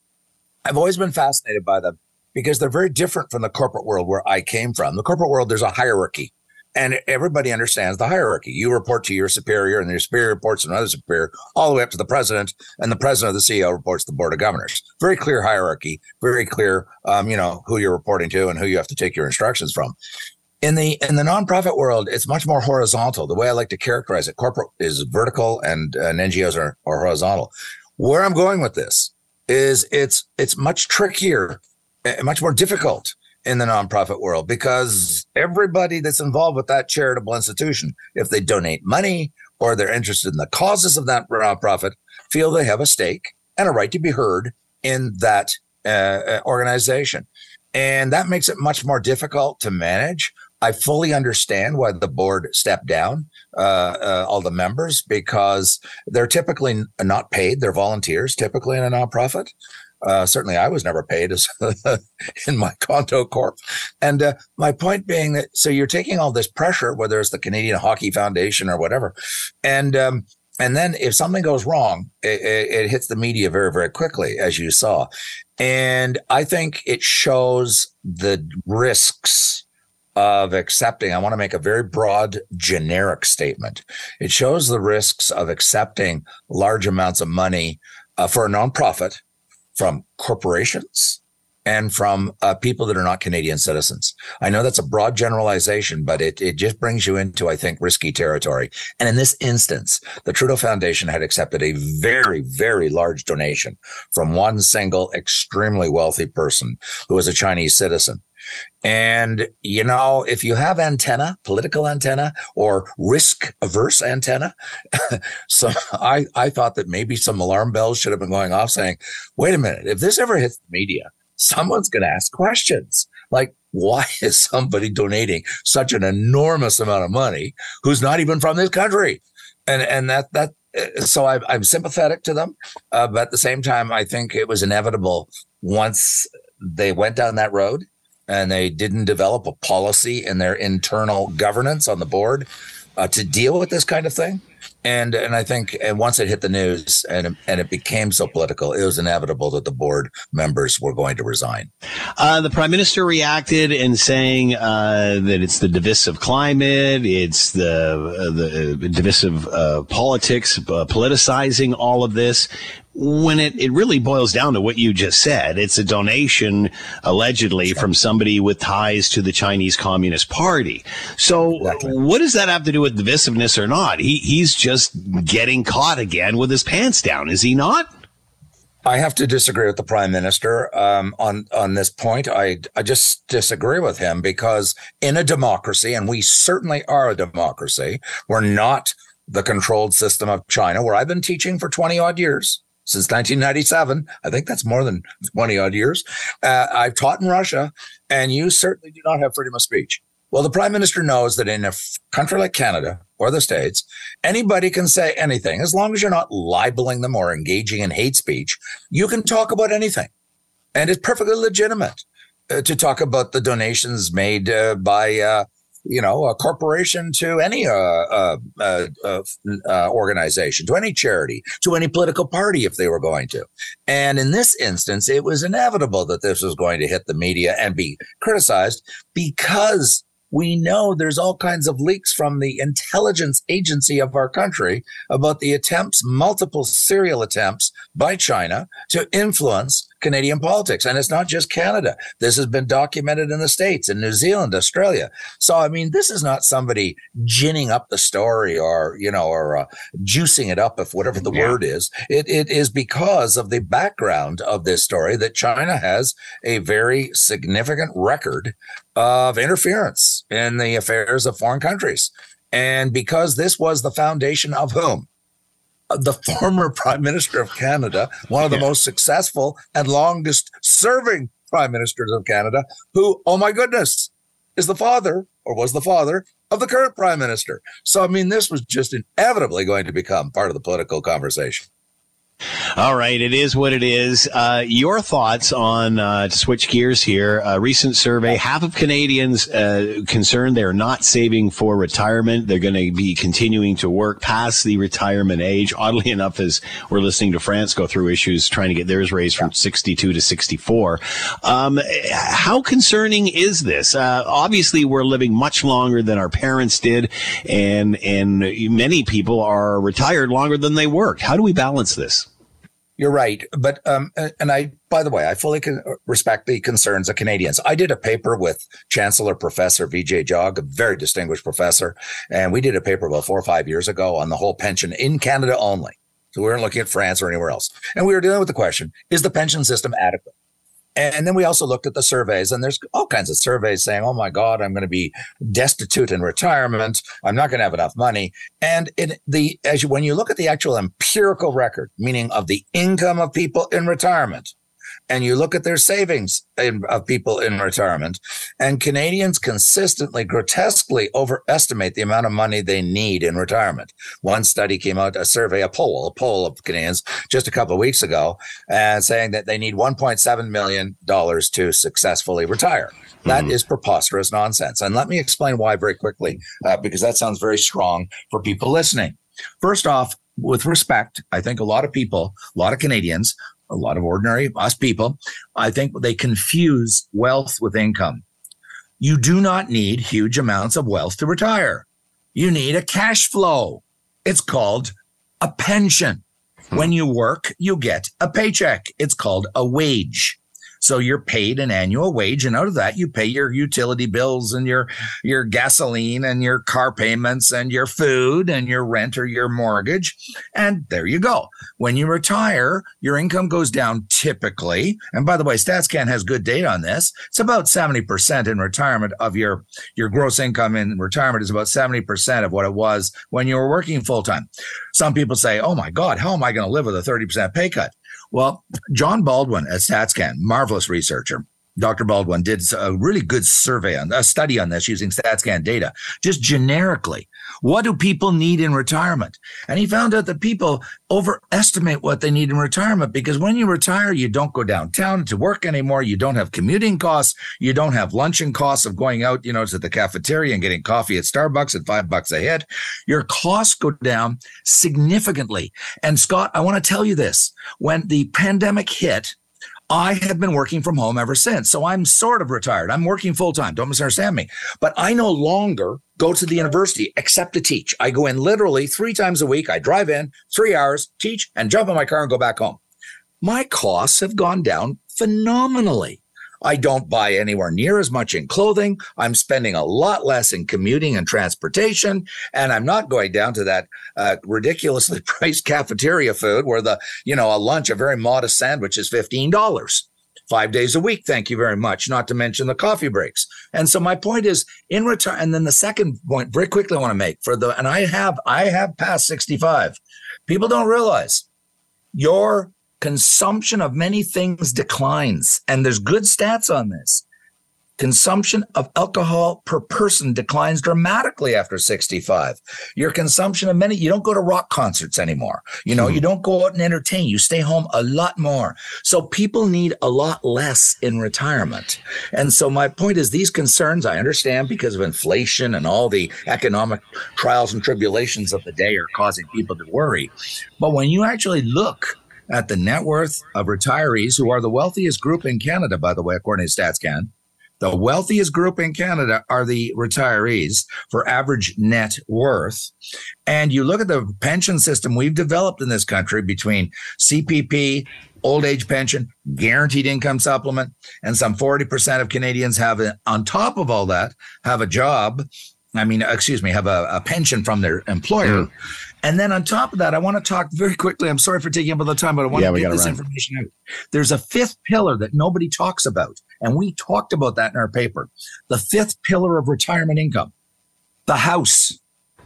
I've always been fascinated by them because they're very different from the corporate world where I came from. The corporate world, there's a hierarchy and everybody understands the hierarchy. You report to your superior and your superior reports to another superior all the way up to the president and the president of the CEO reports to the board of governors. Very clear hierarchy, very clear, um, you know, who you're reporting to and who you have to take your instructions from. In the in the nonprofit world, it's much more horizontal. The way I like to characterize it, corporate is vertical and, and NGOs are, are horizontal. Where I'm going with this is it's it's much trickier, much more difficult in the nonprofit world because everybody that's involved with that charitable institution, if they donate money or they're interested in the causes of that nonprofit, feel they have a stake and a right to be heard in that uh, uh organization. And that makes it much more difficult to manage. I fully understand why the board stepped down uh, uh, all the members because they're typically not paid. They're volunteers, typically in a nonprofit. Uh, certainly, I was never paid as in my Condo Corp. And uh, my point being that so you're taking all this pressure, whether it's the Canadian Hockey Foundation or whatever, and um, and then if something goes wrong, it, it, hits the media very very quickly, as you saw. And I think it shows the risks of accepting. I want to make a very broad, generic statement. It shows the risks of accepting large amounts of money uh, for a nonprofit from corporations and from uh, people that are not Canadian citizens. I know that's a broad generalization, but it, it just brings you into, I think, risky territory. And in this instance, the Trudeau Foundation had accepted a very, very large donation from one single extremely wealthy person who was a Chinese citizen. And, you know, if you have antenna, political antenna or risk averse antenna, so I, I thought that maybe some alarm bells should have been going off saying, wait a minute, if this ever hits the media, someone's going to ask questions like, why is somebody donating such an enormous amount of money who's not even from this country? And, and that, that, uh, so I, I'm sympathetic to them, uh, but at the same time, I think it was inevitable once they went down that road and they didn't develop a policy in their internal governance on the board uh, to deal with this kind of thing. And and I think and once it hit the news and and it became so political, it was inevitable that the board members were going to resign. Uh, the prime minister reacted in saying uh, that it's the divisive climate, it's the uh, the divisive uh, politics, uh, politicizing all of this when it, it really boils down to what you just said, it's a donation allegedly from somebody with ties to the Chinese Communist Party. So exactly. what does that have to do with divisiveness or not? He, he's just getting caught again with his pants down, is he not? I have to disagree with the prime minister um, on on this point. I I just disagree with him because in a democracy, and we certainly are a democracy, we're not the controlled system of China, where I've been teaching for twenty odd years since 1997. I think that's more than 20 odd years. Uh, I've taught in Russia, and you certainly do not have freedom of speech. Well, the prime minister knows that in a country like Canada or the States, anybody can say anything as long as you're not libeling them or engaging in hate speech. You can talk about anything, and it's perfectly legitimate uh, to talk about the donations made uh, by uh, you know, a corporation to any uh, uh, uh, uh, uh, organization, to any charity, to any political party if they were going to. And in this instance, it was inevitable that this was going to hit the media and be criticized because we know there's all kinds of leaks from the intelligence agency of our country about the attempts, multiple serial attempts by China to influence Canadian politics. And it's not just Canada. This has been documented in the States, in New Zealand, Australia. So, I mean, this is not somebody ginning up the story or, you know, or uh, juicing it up, if whatever the yeah. word is. It, it is because of the background of this story that China has a very significant record of interference in the affairs of foreign countries. And because this was the foundation of whom? The former Prime Minister of Canada, one of the yeah. most successful and longest serving Prime Ministers of Canada, who, oh my goodness, is the father or was the father of the current Prime Minister. So, I mean, this was just inevitably going to become part of the political conversation. All right, it is what it is. Uh, your thoughts on uh, to switch gears here? A recent survey: half of Canadians uh, concerned they're not saving for retirement. They're going to be continuing to work past the retirement age. Oddly enough, as we're listening to France go through issues trying to get theirs raised from 62 to 64. Um, how concerning is this? Uh, obviously, we're living much longer than our parents did, and and many people are retired longer than they worked. How do we balance this? You're right, but um, and I, by the way, I fully respect the concerns of Canadians. I did a paper with Chancellor Professor Vijay Jog, a very distinguished professor, and we did a paper about four or five years ago on the whole pension in Canada only. So we weren't looking at France or anywhere else. And we were dealing with the question is the pension system adequate? And then we also looked at the surveys, and there's all kinds of surveys saying, oh my God, I'm going to be destitute in retirement. I'm not going to have enough money. And in the, as you, when you look at the actual empirical record, meaning of the income of people in retirement, and you look at their savings in, of people in retirement, and Canadians consistently, grotesquely overestimate the amount of money they need in retirement. One study came out, a survey, a poll, a poll of Canadians just a couple of weeks ago, and saying that they need 1.7 million dollars to successfully retire. That mm-hmm. is preposterous nonsense. And let me explain why very quickly, uh, because that sounds very strong for people listening. First off, with respect, I think a lot of people, a lot of Canadians a lot of ordinary us people, I think they confuse wealth with income. You do not need huge amounts of wealth to retire. You need a cash flow. It's called a pension. Hmm. When you work, you get a paycheck. It's called a wage. So you're paid an annual wage, and out of that, you pay your utility bills and your your gasoline and your car payments and your food and your rent or your mortgage. And there you go. When you retire, your income goes down typically. And by the way, StatsCan has good data on this. It's about 70% in retirement of your your gross income in retirement is about 70% of what it was when you were working full time. Some people say, "Oh my God, how am I going to live with a 30% pay cut?" Well, John Baldwin at StatsCan, marvelous researcher. Dr. Baldwin did a really good survey on a study on this using StatsCan data, just generically. What do people need in retirement? And he found out that people overestimate what they need in retirement because when you retire, you don't go downtown to work anymore. You don't have commuting costs. You don't have luncheon costs of going out, you know, to the cafeteria and getting coffee at Starbucks at five bucks a head. Your costs go down significantly. And Scott, I want to tell you this. When the pandemic hit, I have been working from home ever since. So I'm sort of retired. I'm working full time. Don't misunderstand me. But I no longer go to the university except to teach. I go in literally three times a week. I drive in three hours, teach, and jump in my car and go back home. My costs have gone down phenomenally. I don't buy anywhere near as much in clothing. I'm spending a lot less in commuting and transportation. And I'm not going down to that uh, ridiculously priced cafeteria food where the, you know, a lunch, a very modest sandwich is $15 five days a week. Thank you very much. Not to mention the coffee breaks. And so my point is in return. And then the second point very quickly I want to make for the, and I have, I have passed 65. People don't realize your consumption of many things declines. And there's good stats on this. Consumption of alcohol per person declines dramatically after 65. Your consumption of many, you don't go to rock concerts anymore. You know, mm-hmm. you don't go out and entertain. You stay home a lot more. So people need a lot less in retirement. And so my point is these concerns I understand because of inflation and all the economic trials and tribulations of the day are causing people to worry. But when you actually look at the net worth of retirees, who are the wealthiest group in Canada, by the way, according to StatsCan. The wealthiest group in Canada are the retirees for average net worth. And you look at the pension system we've developed in this country between CPP, old age pension, guaranteed income supplement, and some 40% of Canadians have, on top of all that, have a job. I mean, excuse me, have a, a pension from their employer. Mm. And then on top of that, I want to talk very quickly. I'm sorry for taking up all the time, but I want yeah, to get this run. information out. There's a fifth pillar that nobody talks about. And we talked about that in our paper. The fifth pillar of retirement income, the house,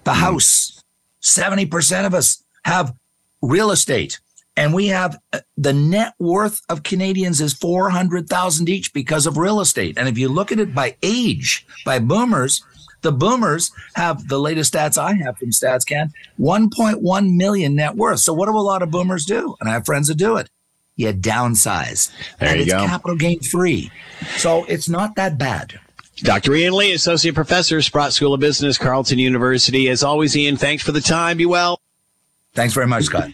the mm. house. 70% of us have real estate. And we have uh, the net worth of Canadians is 400,000 each because of real estate. And if you look at it by age, by boomers, the boomers have the latest stats I have from StatsCan 1.1 million net worth. So, what do a lot of boomers do? And I have friends that do it. You downsize. There and you it's go. capital gain free. So, it's not that bad. Dr. Ian Lee, Associate Professor, Sprott School of Business, Carleton University. As always, Ian, thanks for the time. Be well. Thanks very much, Scott.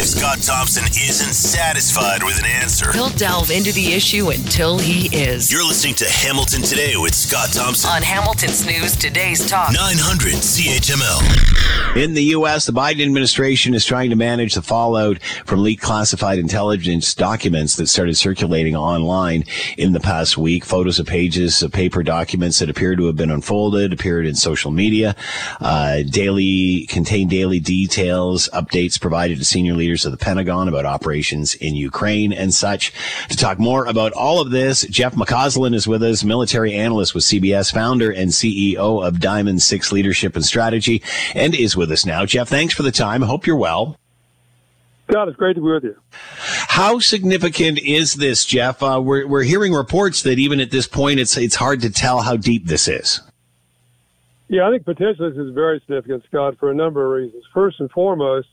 If Scott Thompson isn't satisfied with an answer, he'll delve into the issue until he is. You're listening to Hamilton Today with Scott Thompson on Hamilton's News Today's Talk 900 CHML. In the U.S., the Biden administration is trying to manage the fallout from leaked classified intelligence documents that started circulating online in the past week. Photos of pages of paper documents that appear to have been unfolded appeared in social media. Uh, daily contain daily details, updates provided to senior leaders of the Pentagon about operations in Ukraine and such. To talk more about all of this, Jeff McCausland is with us, military analyst with CBS, founder and CEO of Diamond Six Leadership and Strategy, and is with us now. Jeff, thanks for the time. Hope you're well. God, it's great to be with you. How significant is this, Jeff? Uh, we're, we're hearing reports that even at this point, it's it's hard to tell how deep this is. Yeah, I think potentially this is very significant, Scott, for a number of reasons. First and foremost,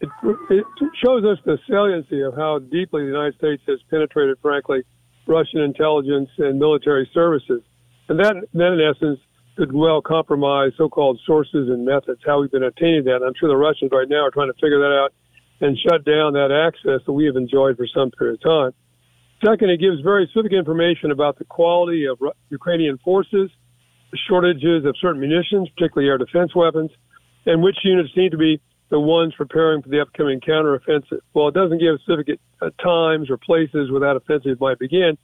it, it shows us the saliency of how deeply the United States has penetrated, frankly, Russian intelligence and military services. And that, that in essence, could well compromise so-called sources and methods, how we've been attaining that. I'm sure the Russians right now are trying to figure that out and shut down that access that we have enjoyed for some period of time. Second, it gives very specific information about the quality of Ukrainian forces, shortages of certain munitions, particularly air defense weapons, and which units seem to be the ones preparing for the upcoming counteroffensive. While it doesn't give specific uh, times or places where that offensive might begin,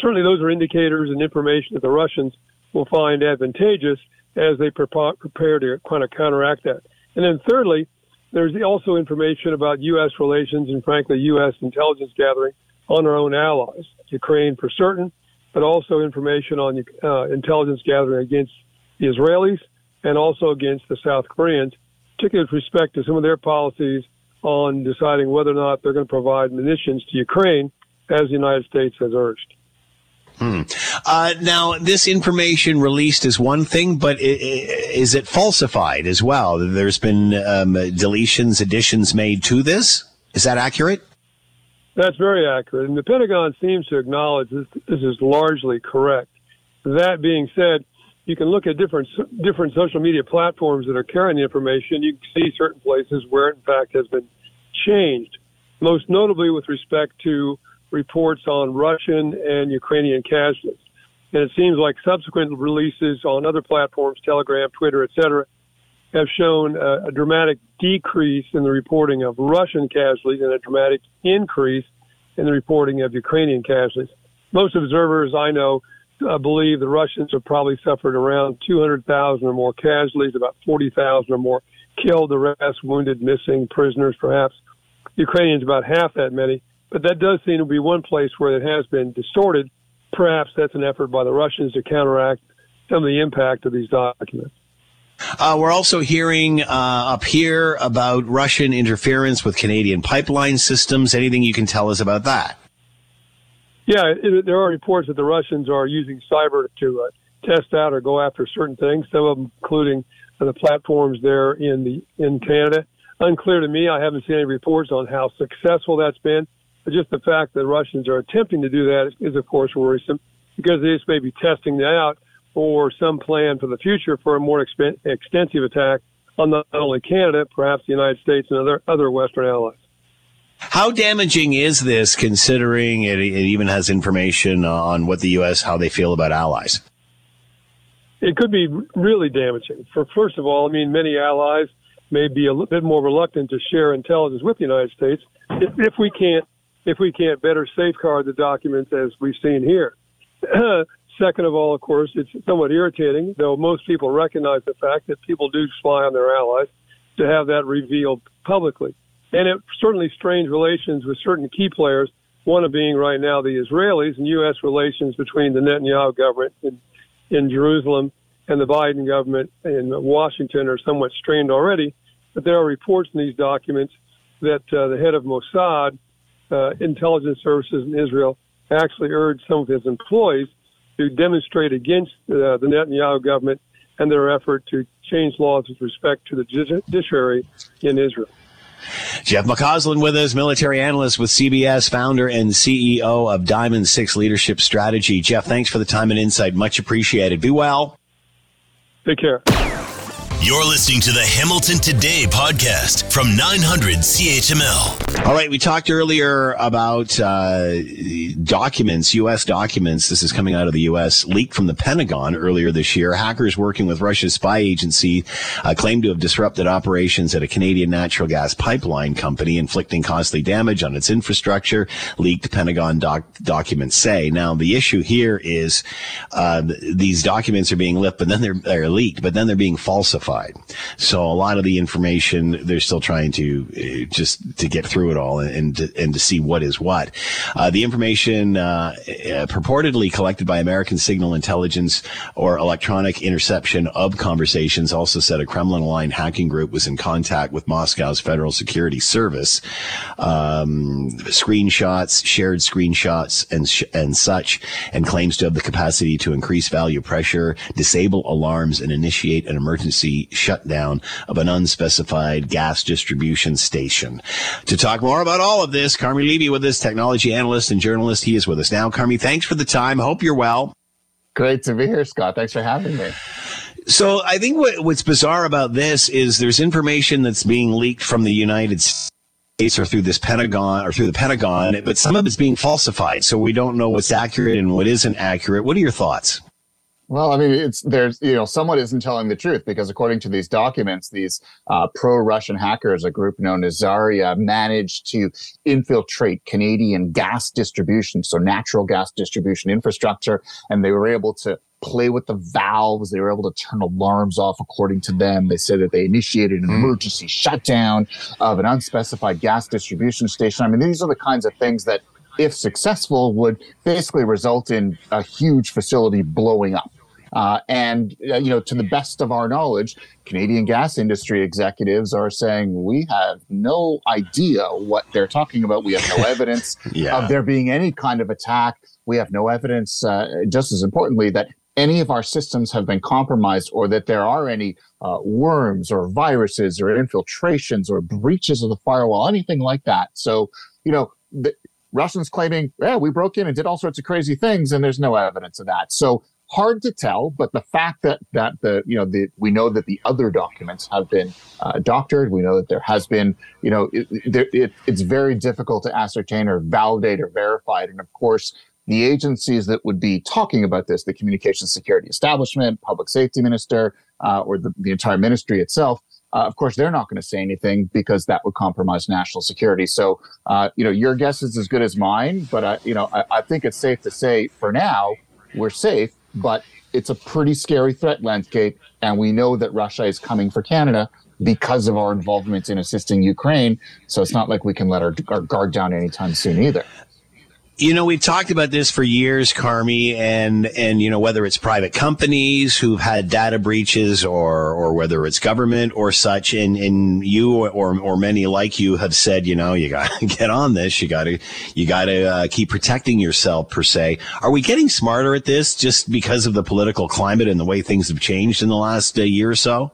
certainly those are indicators and information that the Russians will find advantageous as they prepare to kind of counteract that. And then thirdly, there's also information about U.S. relations and frankly U.S. intelligence gathering on our own allies, Ukraine for certain, but also information on uh, intelligence gathering against the Israelis and also against the South Koreans, particularly with respect to some of their policies on deciding whether or not they're going to provide munitions to Ukraine, as the United States has urged. Hmm. Uh, now, this information released is one thing, but is it falsified as well? There's been um, deletions, additions made to this. Is that accurate? That's very accurate. And the Pentagon seems to acknowledge this, this is largely correct. That being said, you can look at different different social media platforms that are carrying the information. You can see certain places where in fact, has been changed. Most notably with respect to reports on Russian and Ukrainian casualties. And it seems like subsequent releases on other platforms, Telegram, Twitter, etc., have shown a, a dramatic decrease in the reporting of Russian casualties and a dramatic increase in the reporting of Ukrainian casualties. Most observers I know uh, believe the Russians have probably suffered around 200,000 or more casualties, about 40,000 or more killed, the rest wounded, missing, prisoners perhaps. Ukrainians about half that many. But that does seem to be one place where it has been distorted. Perhaps that's an effort by the Russians to counteract some of the impact of these documents. Uh, we're also hearing uh, up here about Russian interference with Canadian pipeline systems. Anything you can tell us about that? Yeah, it, there are reports that the Russians are using cyber to uh, test out or go after certain things. Some of them, including the platforms there in the in Canada. Unclear to me. I haven't seen any reports on how successful that's been. But just the fact that Russians are attempting to do that is, of course, worrisome because they just may be testing that out for some plan for the future for a more exp- extensive attack on not only Canada, perhaps the United States and other other Western allies. How damaging is this, considering it, it even has information on what the U.S. how they feel about allies? It could be really damaging. For first of all, I mean, many allies may be a little bit more reluctant to share intelligence with the United States if, if we can't if we can't better safeguard the documents as we've seen here. Second of all, of course, it's somewhat irritating, though most people recognize the fact that people do spy on their allies, to have that revealed publicly. And it certainly strains relations with certain key players, one of being right now the Israelis and U.S. relations between the Netanyahu government in, in Jerusalem and the Biden government in Washington are somewhat strained already. But there are reports in these documents that uh, the head of Mossad uh, intelligence services in Israel actually urged some of his employees to demonstrate against uh, the Netanyahu government and their effort to change laws with respect to the judiciary in Israel. Jeff McCausland with us, military analyst with CBS, founder and CEO of Diamond Six Leadership Strategy. Jeff, thanks for the time and insight. Much appreciated. Be well. Take care. You're listening to the Hamilton Today podcast from 900 CHML. All right, we talked earlier about uh, documents, U.S. documents. This is coming out of the U.S. leaked from the Pentagon earlier this year. Hackers working with Russia's spy agency uh, claimed to have disrupted operations at a Canadian natural gas pipeline company, inflicting costly damage on its infrastructure. Leaked Pentagon doc- documents say. Now, the issue here is uh, these documents are being leaked, but then they're, they're leaked, but then they're being falsified classified. So a lot of the information they're still trying to uh, just to get through it all and and to, and to see what is what. Uh, the information uh, uh, purportedly collected by American signal intelligence or electronic interception of conversations also said a Kremlin-aligned hacking group was in contact with Moscow's Federal Security Service. Um, screenshots, shared screenshots, and sh- and such, and claims to have the capacity to increase value pressure, disable alarms, and initiate an emergency shutdown of an unspecified gas distribution station. To talk more about all of this, Carmi Levy with us, technology analyst and journalist. He is with us now. Carmi, thanks for the time. Hope you're well. Great to be here, Scott. Thanks for having me. So I think what, what's bizarre about this is there's information that's being leaked from the United States or through this Pentagon or through the Pentagon, but some of it's being falsified. So we don't know what's accurate and what isn't accurate. What are your thoughts? Well, I mean, it's there's you know someone isn't telling the truth because according to these documents, these uh, pro-Russian hackers, a group known as Zarya, managed to infiltrate Canadian gas distribution, so natural gas distribution infrastructure, and they were able to play with the valves. They were able to turn alarms off according to them. They said that they initiated an hmm. emergency shutdown of an unspecified gas distribution station. I mean, these are the kinds of things that if successful, would basically result in a huge facility blowing up. Uh, and uh, you know, to the best of our knowledge, Canadian gas industry executives are saying we have no idea what they're talking about. We have no evidence yeah. of there being any kind of attack. We have no evidence, uh, just as importantly, that any of our systems have been compromised or that there are any uh, worms or viruses or infiltrations or breaches of the firewall, anything like that. So, you know, the, Russians claiming, yeah, we broke in and did all sorts of crazy things, and there's no evidence of that. So hard to tell, but the fact that that the you know the we know that the other documents have been uh, doctored. We know that there has been you know it, it, it's very difficult to ascertain or validate or verify it. And of course, the agencies that would be talking about this, the communication security establishment, public safety minister, uh, or the, the entire ministry itself, uh, of course, they're not going to say anything because that would compromise national security. So, uh, you know, your guess is as good as mine. But, uh, you know, I, I think it's safe to say for now we're safe, but it's a pretty scary threat landscape. And we know that Russia is coming for Canada because of our involvement in assisting Ukraine. So it's not like we can let our, our guard down anytime soon either. You know, we've talked about this for years, Carmi, and and you know whether it's private companies who've had data breaches, or or whether it's government or such, and and you or or many like you have said, you know, you got to get on this. You got to you got to uh, keep protecting yourself per se. Are we getting smarter at this just because of the political climate and the way things have changed in the last uh, year or so?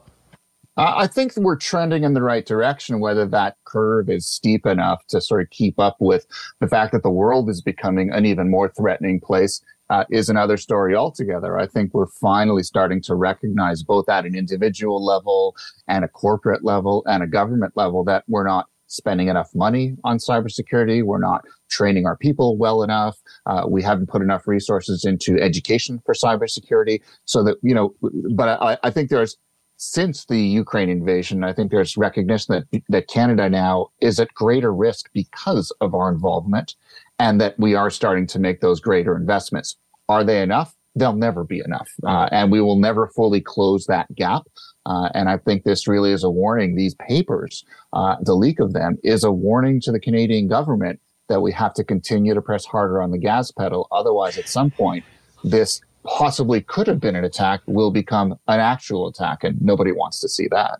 I think we're trending in the right direction. Whether that curve is steep enough to sort of keep up with the fact that the world is becoming an even more threatening place uh, is another story altogether. I think we're finally starting to recognize both at an individual level and a corporate level and a government level that we're not spending enough money on cybersecurity. We're not training our people well enough. Uh, we haven't put enough resources into education for cybersecurity so that, you know, but I, I think there's since the Ukraine invasion, I think there's recognition that that Canada now is at greater risk because of our involvement, and that we are starting to make those greater investments. Are they enough? They'll never be enough, uh, and we will never fully close that gap. Uh, and I think this really is a warning. These papers, uh, the leak of them, is a warning to the Canadian government that we have to continue to press harder on the gas pedal. Otherwise, at some point, this possibly could have been an attack will become an actual attack, and nobody wants to see that.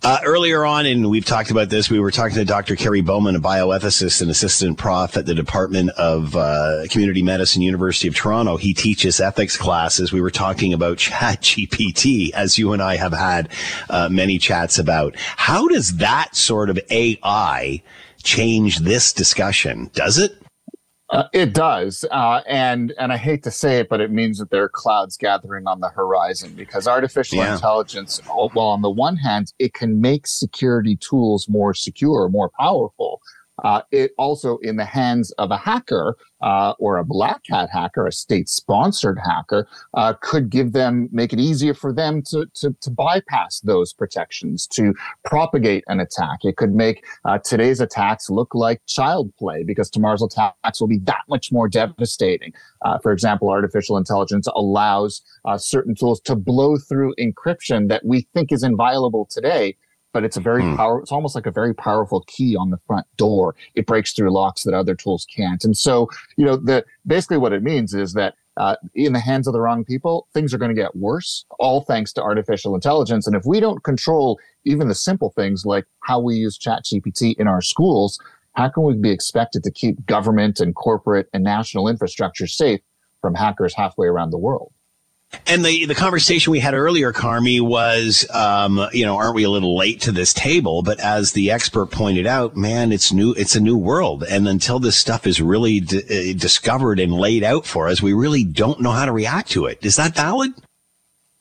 Uh, earlier on, and we've talked about this, we were talking to Dr. Kerry Bowman, a bioethicist and assistant prof at the Department of uh, Community Medicine, University of Toronto. He teaches ethics classes. We were talking about Chat GPT, as you and I have had uh, many chats about. How does that sort of AI change this discussion? Does it? Uh, it does, uh, and and I hate to say it, but it means that there are clouds gathering on the horizon because artificial yeah. intelligence, well, on the one hand, it can make security tools more secure, more powerful, uh, it also, in the hands of a hacker uh, or a black hat hacker, a state sponsored hacker, uh, could give them, make it easier for them to, to, to, bypass those protections, to propagate an attack. It could make uh, today's attacks look like child play because tomorrow's attacks will be that much more devastating. Uh, for example, artificial intelligence allows uh, certain tools to blow through encryption that we think is inviolable today but it's a very mm. power. It's almost like a very powerful key on the front door. It breaks through locks that other tools can't. And so, you know, the basically what it means is that uh, in the hands of the wrong people, things are going to get worse, all thanks to artificial intelligence. And if we don't control even the simple things like how we use ChatGPT in our schools, how can we be expected to keep government and corporate and national infrastructure safe from hackers halfway around the world? And the the conversation we had earlier, Carmi, was, um, you know, aren't we a little late to this table? But as the expert pointed out, man, it's new. It's a new world, and until this stuff is really d- uh, discovered and laid out for us, we really don't know how to react to it. Is that valid?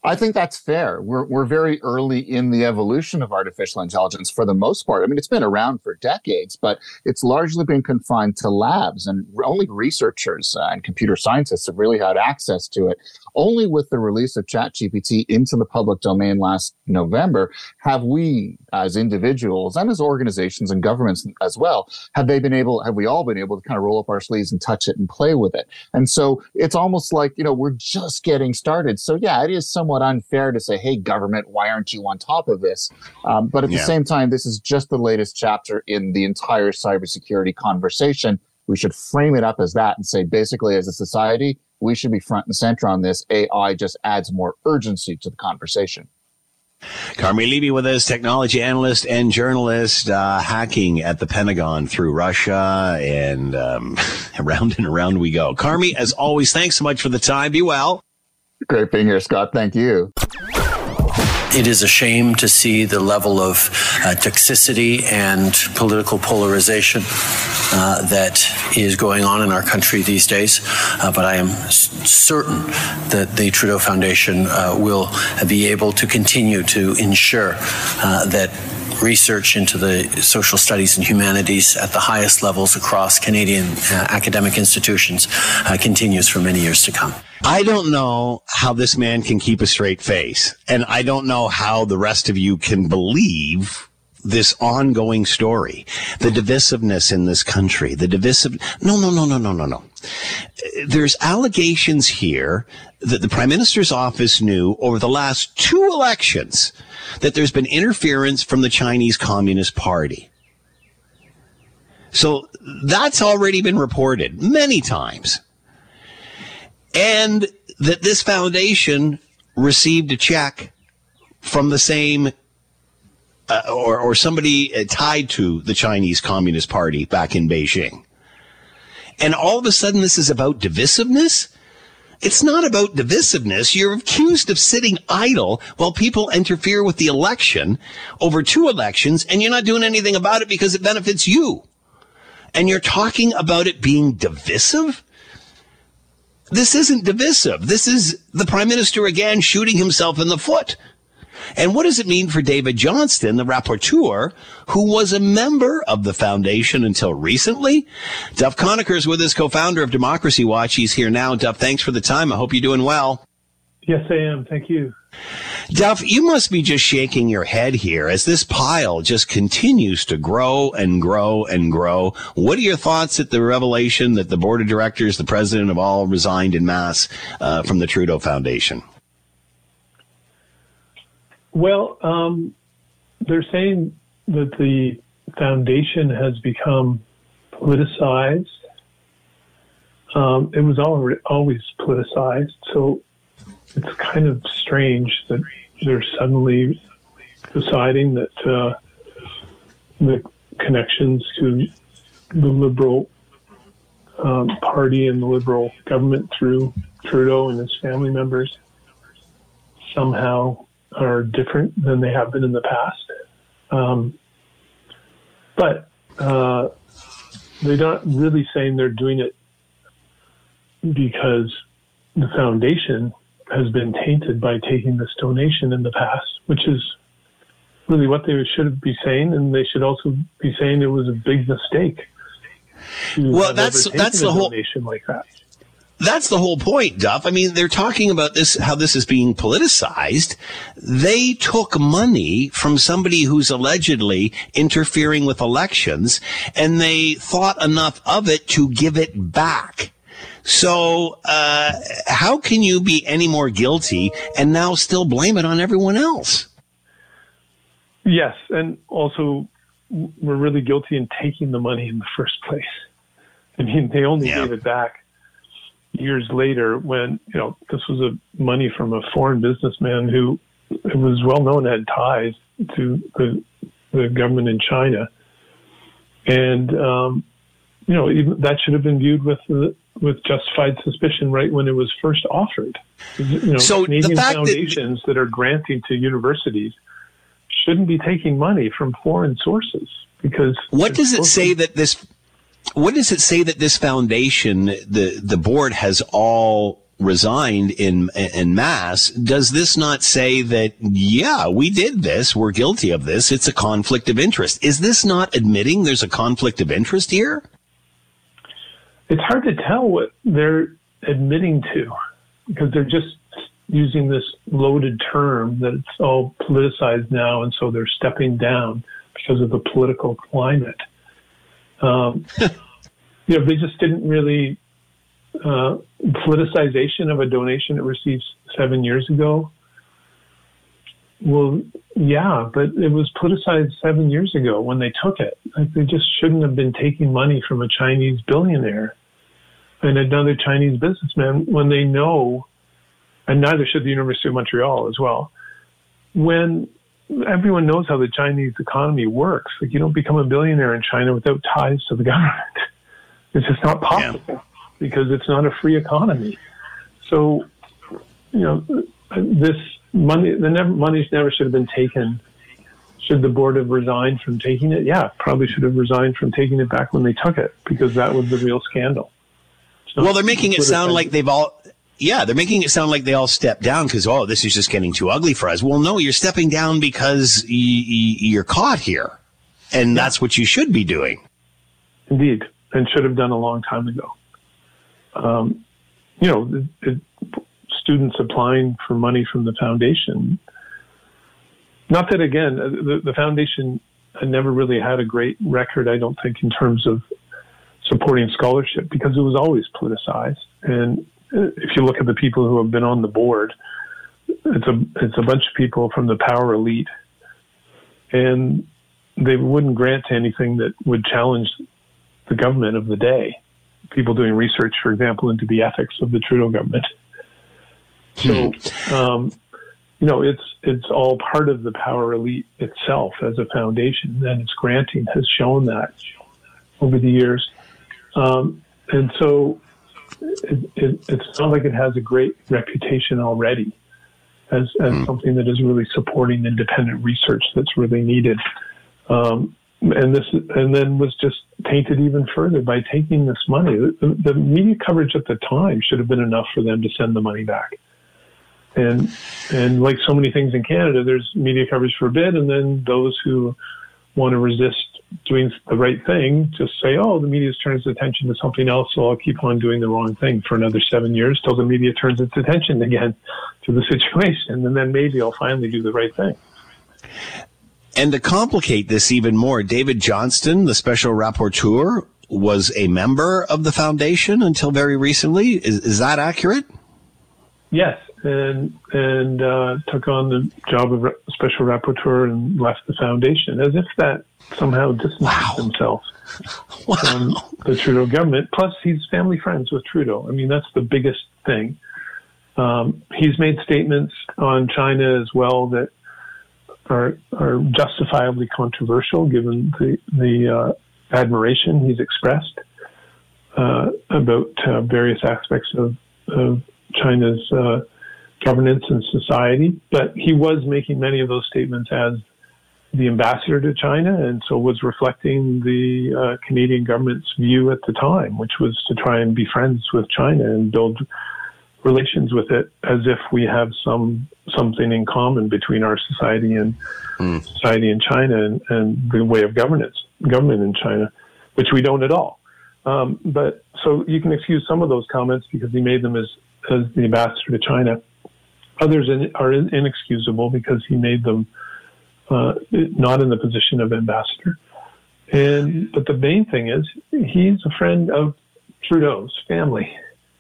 I think that's fair. We're, we're very early in the evolution of artificial intelligence for the most part. I mean, it's been around for decades, but it's largely been confined to labs, and only researchers uh, and computer scientists have really had access to it. Only with the release of ChatGPT into the public domain last November have we, as individuals and as organizations and governments as well, have they been able, have we all been able to kind of roll up our sleeves and touch it and play with it? And so it's almost like, you know, we're just getting started. So yeah, it is somewhat unfair to say, hey, government, why aren't you on top of this? Um, but at yeah. the same time, this is just the latest chapter in the entire cybersecurity conversation. We should frame it up as that and say, basically, as a society, we should be front and center on this. AI just adds more urgency to the conversation. Carmi Levy with us, technology analyst and journalist, uh, hacking at the Pentagon through Russia, and um, around and around we go. Carmi, as always, thanks so much for the time. Be well. Great being here, Scott. Thank you. It is a shame to see the level of uh, toxicity and political polarization uh, that is going on in our country these days. Uh, but I am certain that the Trudeau Foundation uh, will be able to continue to ensure uh, that research into the social studies and humanities at the highest levels across Canadian uh, academic institutions uh, continues for many years to come. I don't know how this man can keep a straight face, and I don't know how the rest of you can believe this ongoing story, the divisiveness in this country, the divisive. No, no, no, no, no, no, no. There's allegations here that the prime minister's office knew over the last two elections that there's been interference from the Chinese Communist Party. So that's already been reported many times. And that this foundation received a check from the same uh, or, or somebody uh, tied to the Chinese Communist Party back in Beijing. And all of a sudden, this is about divisiveness? It's not about divisiveness. You're accused of sitting idle while people interfere with the election over two elections, and you're not doing anything about it because it benefits you. And you're talking about it being divisive? This isn't divisive. This is the prime minister again shooting himself in the foot. And what does it mean for David Johnston, the rapporteur, who was a member of the foundation until recently? Duff Conacher is with us, co-founder of Democracy Watch. He's here now. Duff, thanks for the time. I hope you're doing well. Yes, I am. Thank you. Duff, you must be just shaking your head here as this pile just continues to grow and grow and grow. What are your thoughts at the revelation that the board of directors, the president have all resigned in mass uh, from the Trudeau Foundation? Well, um, they're saying that the foundation has become politicized. Um, it was already, always politicized, so it's kind of strange that they're suddenly deciding that uh, the connections to the Liberal um, Party and the Liberal government through Trudeau and his family members somehow are different than they have been in the past. Um, but uh, they're not really saying they're doing it because the foundation has been tainted by taking this donation in the past, which is really what they should be saying, and they should also be saying it was a big mistake. Well, that's that's the whole donation like that. That's the whole point, Duff. I mean, they're talking about this, how this is being politicized. They took money from somebody who's allegedly interfering with elections and they thought enough of it to give it back. So, uh, how can you be any more guilty and now still blame it on everyone else? Yes. And also, we're really guilty in taking the money in the first place. I mean, they only yeah. gave it back years later when you know this was a money from a foreign businessman who it was well known had ties to the the government in China, and um, you know even, that should have been viewed with with justified suspicion right when it was first offered. You know, so Canadian foundations that, that are granting to universities shouldn't be taking money from foreign sources because what does it say that this what does it say that this foundation, the the board has all resigned in in mass? Does this not say that yeah, we did this, we're guilty of this? It's a conflict of interest. Is this not admitting there's a conflict of interest here? It's hard to tell what they're admitting to because they're just using this loaded term that it's all politicized now, and so they're stepping down because of the political climate. Um, you know, they just didn't really uh, politicization of a donation it received seven years ago. Well, yeah, but it was politicized seven years ago when they took it. Like they just shouldn't have been taking money from a Chinese billionaire and another Chinese businessman when they know, and neither should the University of Montreal as well. When everyone knows how the Chinese economy works. Like you don't become a billionaire in China without ties to the government. It's just not possible yeah. because it's not a free economy. So, you know, this money, the never, money's never should have been taken. Should the board have resigned from taking it? Yeah, probably should have resigned from taking it back when they took it because that was the real scandal. Well, they're making it sound like they've all yeah, they're making it sound like they all stepped down because, oh, this is just getting too ugly for us. Well, no, you're stepping down because y- y- you're caught here. And yeah. that's what you should be doing. Indeed. And should have done a long time ago. Um, you know, it, it, students applying for money from the foundation. Not that, again, uh, the, the foundation never really had a great record, I don't think, in terms of supporting scholarship because it was always politicized. And if you look at the people who have been on the board, it's a it's a bunch of people from the power elite, and they wouldn't grant anything that would challenge the government of the day. People doing research, for example, into the ethics of the Trudeau government. So, hmm. um, you know, it's it's all part of the power elite itself as a foundation, and its granting has shown that over the years. Um, and so it, it, it's not like it has a great reputation already as, as mm. something that is really supporting independent research that's really needed. Um, and this, and then was just tainted even further by taking this money. The, the, media coverage at the time should have been enough for them to send the money back. And and like so many things in Canada, there's media coverage for a bit, and then those who want to resist doing the right thing, just say, oh, the media turns its attention to something else, so I'll keep on doing the wrong thing for another seven years till the media turns its attention again to the situation, and then maybe I'll finally do the right thing. And to complicate this even more, David Johnston, the special rapporteur, was a member of the foundation until very recently. Is, is that accurate? Yes, and and uh, took on the job of special rapporteur and left the foundation, as if that somehow distanced wow. himself wow. from the Trudeau government. Plus, he's family friends with Trudeau. I mean, that's the biggest thing. Um, he's made statements on China as well that are are justifiably controversial, given the the uh, admiration he's expressed uh, about uh, various aspects of, of China's uh, governance and society. But he was making many of those statements as the ambassador to China, and so was reflecting the uh, Canadian government's view at the time, which was to try and be friends with China and build relations with it as if we have some something in common between our society and mm. society in China and, and, the way of governance government in China, which we don't at all. Um, but so you can excuse some of those comments because he made them as as the ambassador to China. Others in, are inexcusable because he made them uh, not in the position of ambassador. And but the main thing is he's a friend of Trudeau's family.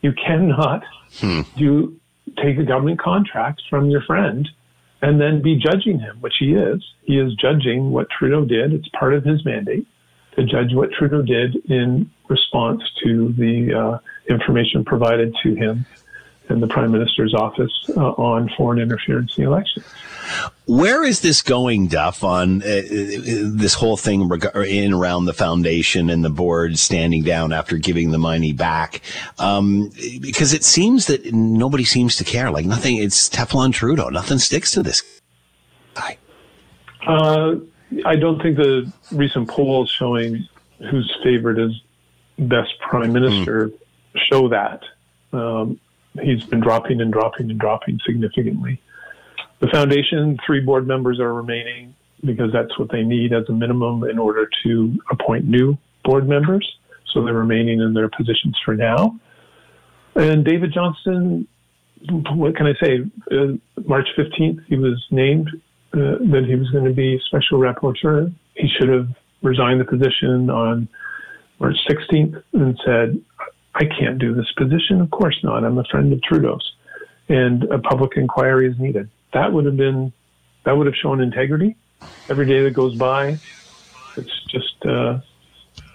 You cannot hmm. do take a government contract from your friend and then be judging him, which he is. He is judging what Trudeau did. It's part of his mandate to judge what Trudeau did in response to the uh, information provided to him in the Prime Minister's office uh, on foreign interference in the elections. Where is this going, Duff, on uh, uh this whole thing in around the foundation and the board standing down after giving the money back? Um, because it seems that nobody seems to care. Like nothing, it's Teflon Trudeau. Nothing sticks to this guy. Uh, I don't think the recent polls showing who's favored as best prime minister mm. show that. Um, he's been dropping and dropping and dropping significantly. The foundation, three board members are remaining because that's what they need as a minimum in order to appoint new board members. So they're remaining in their positions for now. And David Johnston, what can I say? Uh, March 15th, he was named uh, that he was going to be special rapporteur. He should have resigned the position on March 16th and said, I can't do this position. Of course not. I'm a friend of Trudeau's. And a public inquiry is needed that would have been that would have shown integrity. Every day that goes by, it's just uh,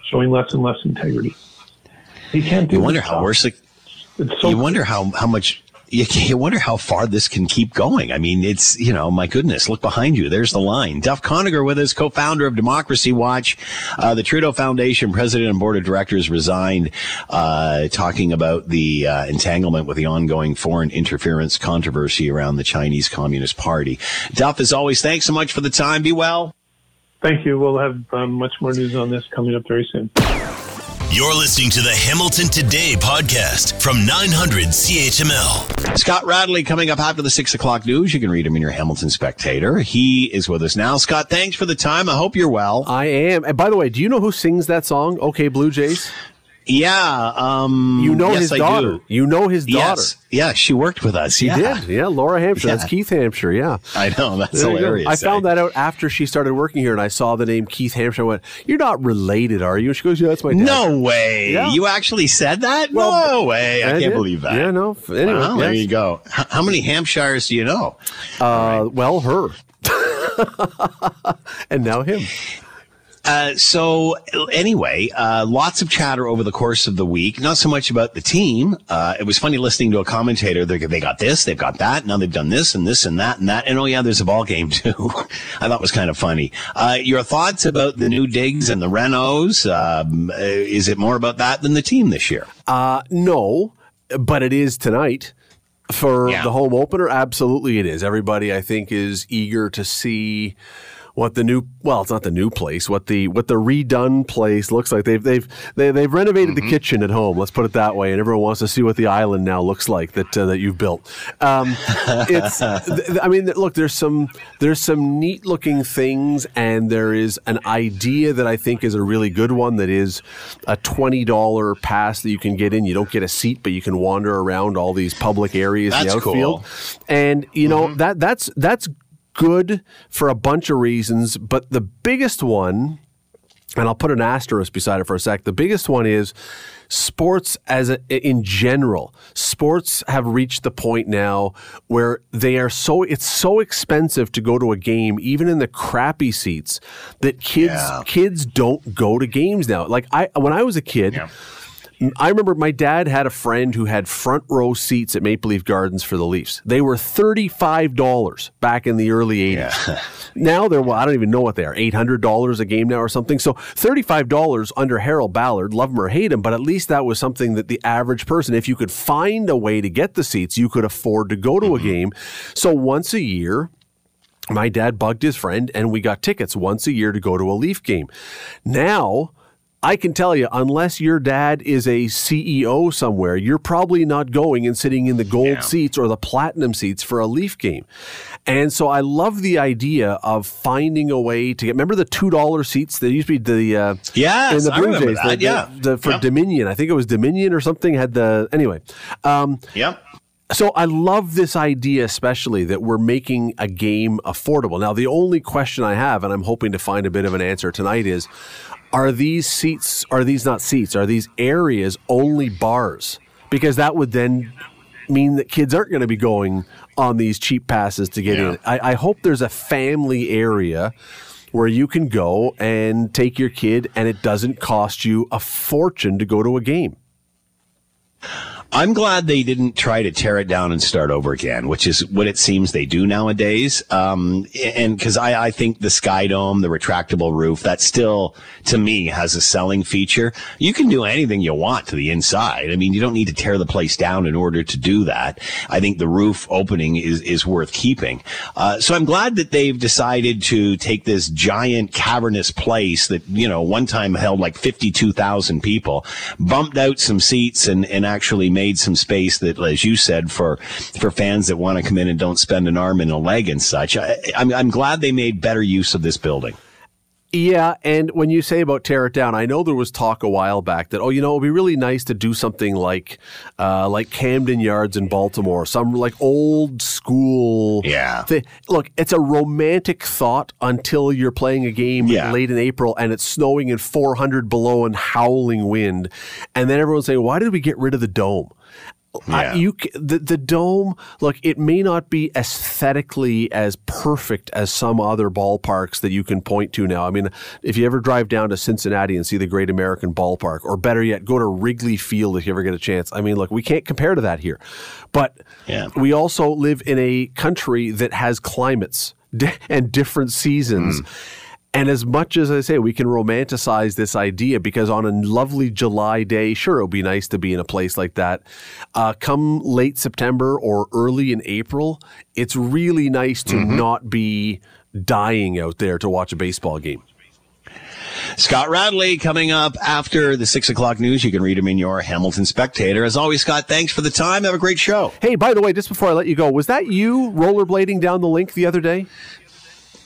showing less and less integrity. He can't do. You wonder how worse it. So you wonder how how much you, you wonder how far this can keep going. I mean, it's, you know, my goodness, look behind you. There's the line. Duff Conacher with us, co-founder of Democracy Watch. Uh, the Trudeau Foundation president and board of directors resigned, uh, talking about the uh, entanglement with the ongoing foreign interference controversy around the Chinese Communist Party. Duff, as always, thanks so much for the time. Be well. Thank you. We'll have um, much more news on this coming up very soon. You're listening to the Hamilton Today podcast from 900 CHML. Scott Radley coming up after the six o'clock news. You can read him in your Hamilton Spectator. He is with us now. Scott, thanks for the time. I hope you're well. I am. And by the way, do you know who sings that song, OK Blue Jays? Yeah, um, you know yes, his daughter. You know his daughter. Yes. Yeah, she worked with us. She yeah. did. Yeah, Laura Hampshire. Yeah. That's Keith Hampshire. Yeah, I know. That's there hilarious. I found that out after she started working here, and I saw the name Keith Hampshire. I went, "You're not related, are you?" And she goes, "Yeah, that's my dad." No way. Yeah. You actually said that? Well, no way. I, I can't did. believe that. Yeah, no. Anyway, well, yes. there you go. H- how many Hampshires do you know? Uh, right. well, her. and now him. Uh, so anyway, uh, lots of chatter over the course of the week. Not so much about the team. Uh, it was funny listening to a commentator. They they got this, they've got that. Now they've done this and this and that and that. And oh yeah, there's a ball game too. I thought was kind of funny. Uh, your thoughts about the new digs and the Renos? Um, uh, is it more about that than the team this year? no, but it is tonight for yeah. the home opener. Absolutely, it is. Everybody, I think, is eager to see what the new well, it's not the new place, what the what the redone place looks like. They've they've they, have they have renovated mm-hmm. the kitchen at home. Let's put it that way, and everyone wants to see what the island now looks like that uh, that you've built. Um, it's I mean, look, there's some there's some neat looking things, and there is an idea that I think is a really good one. That is a twenty dollar pass that you can get in. You don't get a seat, but you can wander around all these public areas that's in the outfield. Cool. And you know mm-hmm. that that's that's good for a bunch of reasons, but the biggest one, and I'll put an asterisk beside it for a sec. The biggest one is sports as a, in general. Sports have reached the point now where they are so it's so expensive to go to a game, even in the crappy seats, that kids yeah. kids don't go to games now. Like I when I was a kid. Yeah I remember my dad had a friend who had front row seats at Maple Leaf Gardens for the Leafs. They were $35 back in the early 80s. Yeah. now they're, well, I don't even know what they are, $800 a game now or something. So $35 under Harold Ballard, love him or hate him, but at least that was something that the average person, if you could find a way to get the seats, you could afford to go to mm-hmm. a game. So once a year, my dad bugged his friend and we got tickets once a year to go to a Leaf game. Now, I can tell you, unless your dad is a CEO somewhere, you're probably not going and sitting in the gold yeah. seats or the platinum seats for a Leaf game. And so I love the idea of finding a way to get. Remember the two dollar seats? There used to be the uh, yeah in the Blue Jays, the, yeah, the, the, for yep. Dominion. I think it was Dominion or something had the anyway. Um, yep. So I love this idea, especially that we're making a game affordable. Now, the only question I have, and I'm hoping to find a bit of an answer tonight, is are these seats, are these not seats, are these areas only bars? Because that would then mean that kids aren't going to be going on these cheap passes to get yeah. in. I, I hope there's a family area where you can go and take your kid and it doesn't cost you a fortune to go to a game. I'm glad they didn't try to tear it down and start over again, which is what it seems they do nowadays. Um, and because I, I think the Sky Dome, the retractable roof, that still, to me, has a selling feature. You can do anything you want to the inside. I mean, you don't need to tear the place down in order to do that. I think the roof opening is, is worth keeping. Uh, so I'm glad that they've decided to take this giant cavernous place that, you know, one time held like 52,000 people, bumped out some seats and, and actually made made some space that, as you said, for for fans that want to come in and don't spend an arm and a leg and such. I, I'm, I'm glad they made better use of this building. Yeah, and when you say about tear it down, I know there was talk a while back that oh, you know, it'd be really nice to do something like uh, like Camden Yards in Baltimore, some like old school. Yeah. Thing. Look, it's a romantic thought until you're playing a game yeah. late in April and it's snowing and 400 below and howling wind, and then everyone's saying, "Why did we get rid of the dome?" Yeah. I, you the the dome look it may not be aesthetically as perfect as some other ballparks that you can point to now. I mean, if you ever drive down to Cincinnati and see the Great American Ballpark, or better yet, go to Wrigley Field if you ever get a chance. I mean, look, we can't compare to that here, but yeah. we also live in a country that has climates and different seasons. Mm and as much as I say, we can romanticize this idea because on a lovely July day, sure, it would be nice to be in a place like that. Uh, come late September or early in April, it's really nice to mm-hmm. not be dying out there to watch a baseball game. Scott Radley coming up after the six o'clock news. You can read him in your Hamilton Spectator. As always, Scott, thanks for the time. Have a great show. Hey, by the way, just before I let you go, was that you rollerblading down the Linc the other day?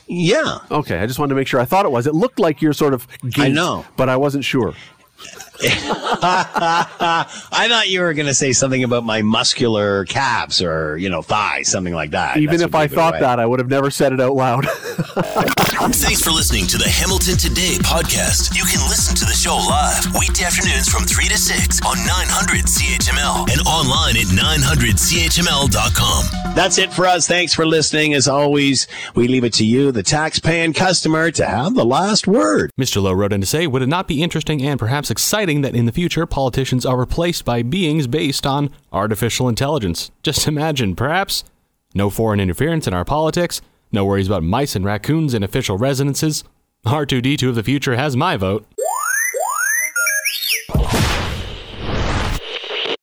Yeah. Okay, I just wanted to make sure. I thought it was. It looked like you're sort of. Geeked, I know, but I wasn't sure. I thought you were going to say something about my muscular calves or, you know, thighs, something like that. Even That's if I thought that, I would have never said it out loud. Thanks for listening to the Hamilton Today podcast. You can listen to the show live weekday afternoons from 3 to 6 on 900 CHML and online at 900CHML.com. That's it for us. Thanks for listening. As always, we leave it to you, the tax-paying customer, to have the last word. Mr. Lowe wrote in to say, would it not be interesting and perhaps that in the future politicians are replaced by beings based on artificial intelligence. Just imagine, perhaps, no foreign interference in our politics, no worries about mice and raccoons in official residences. R2D2 of the future has my vote.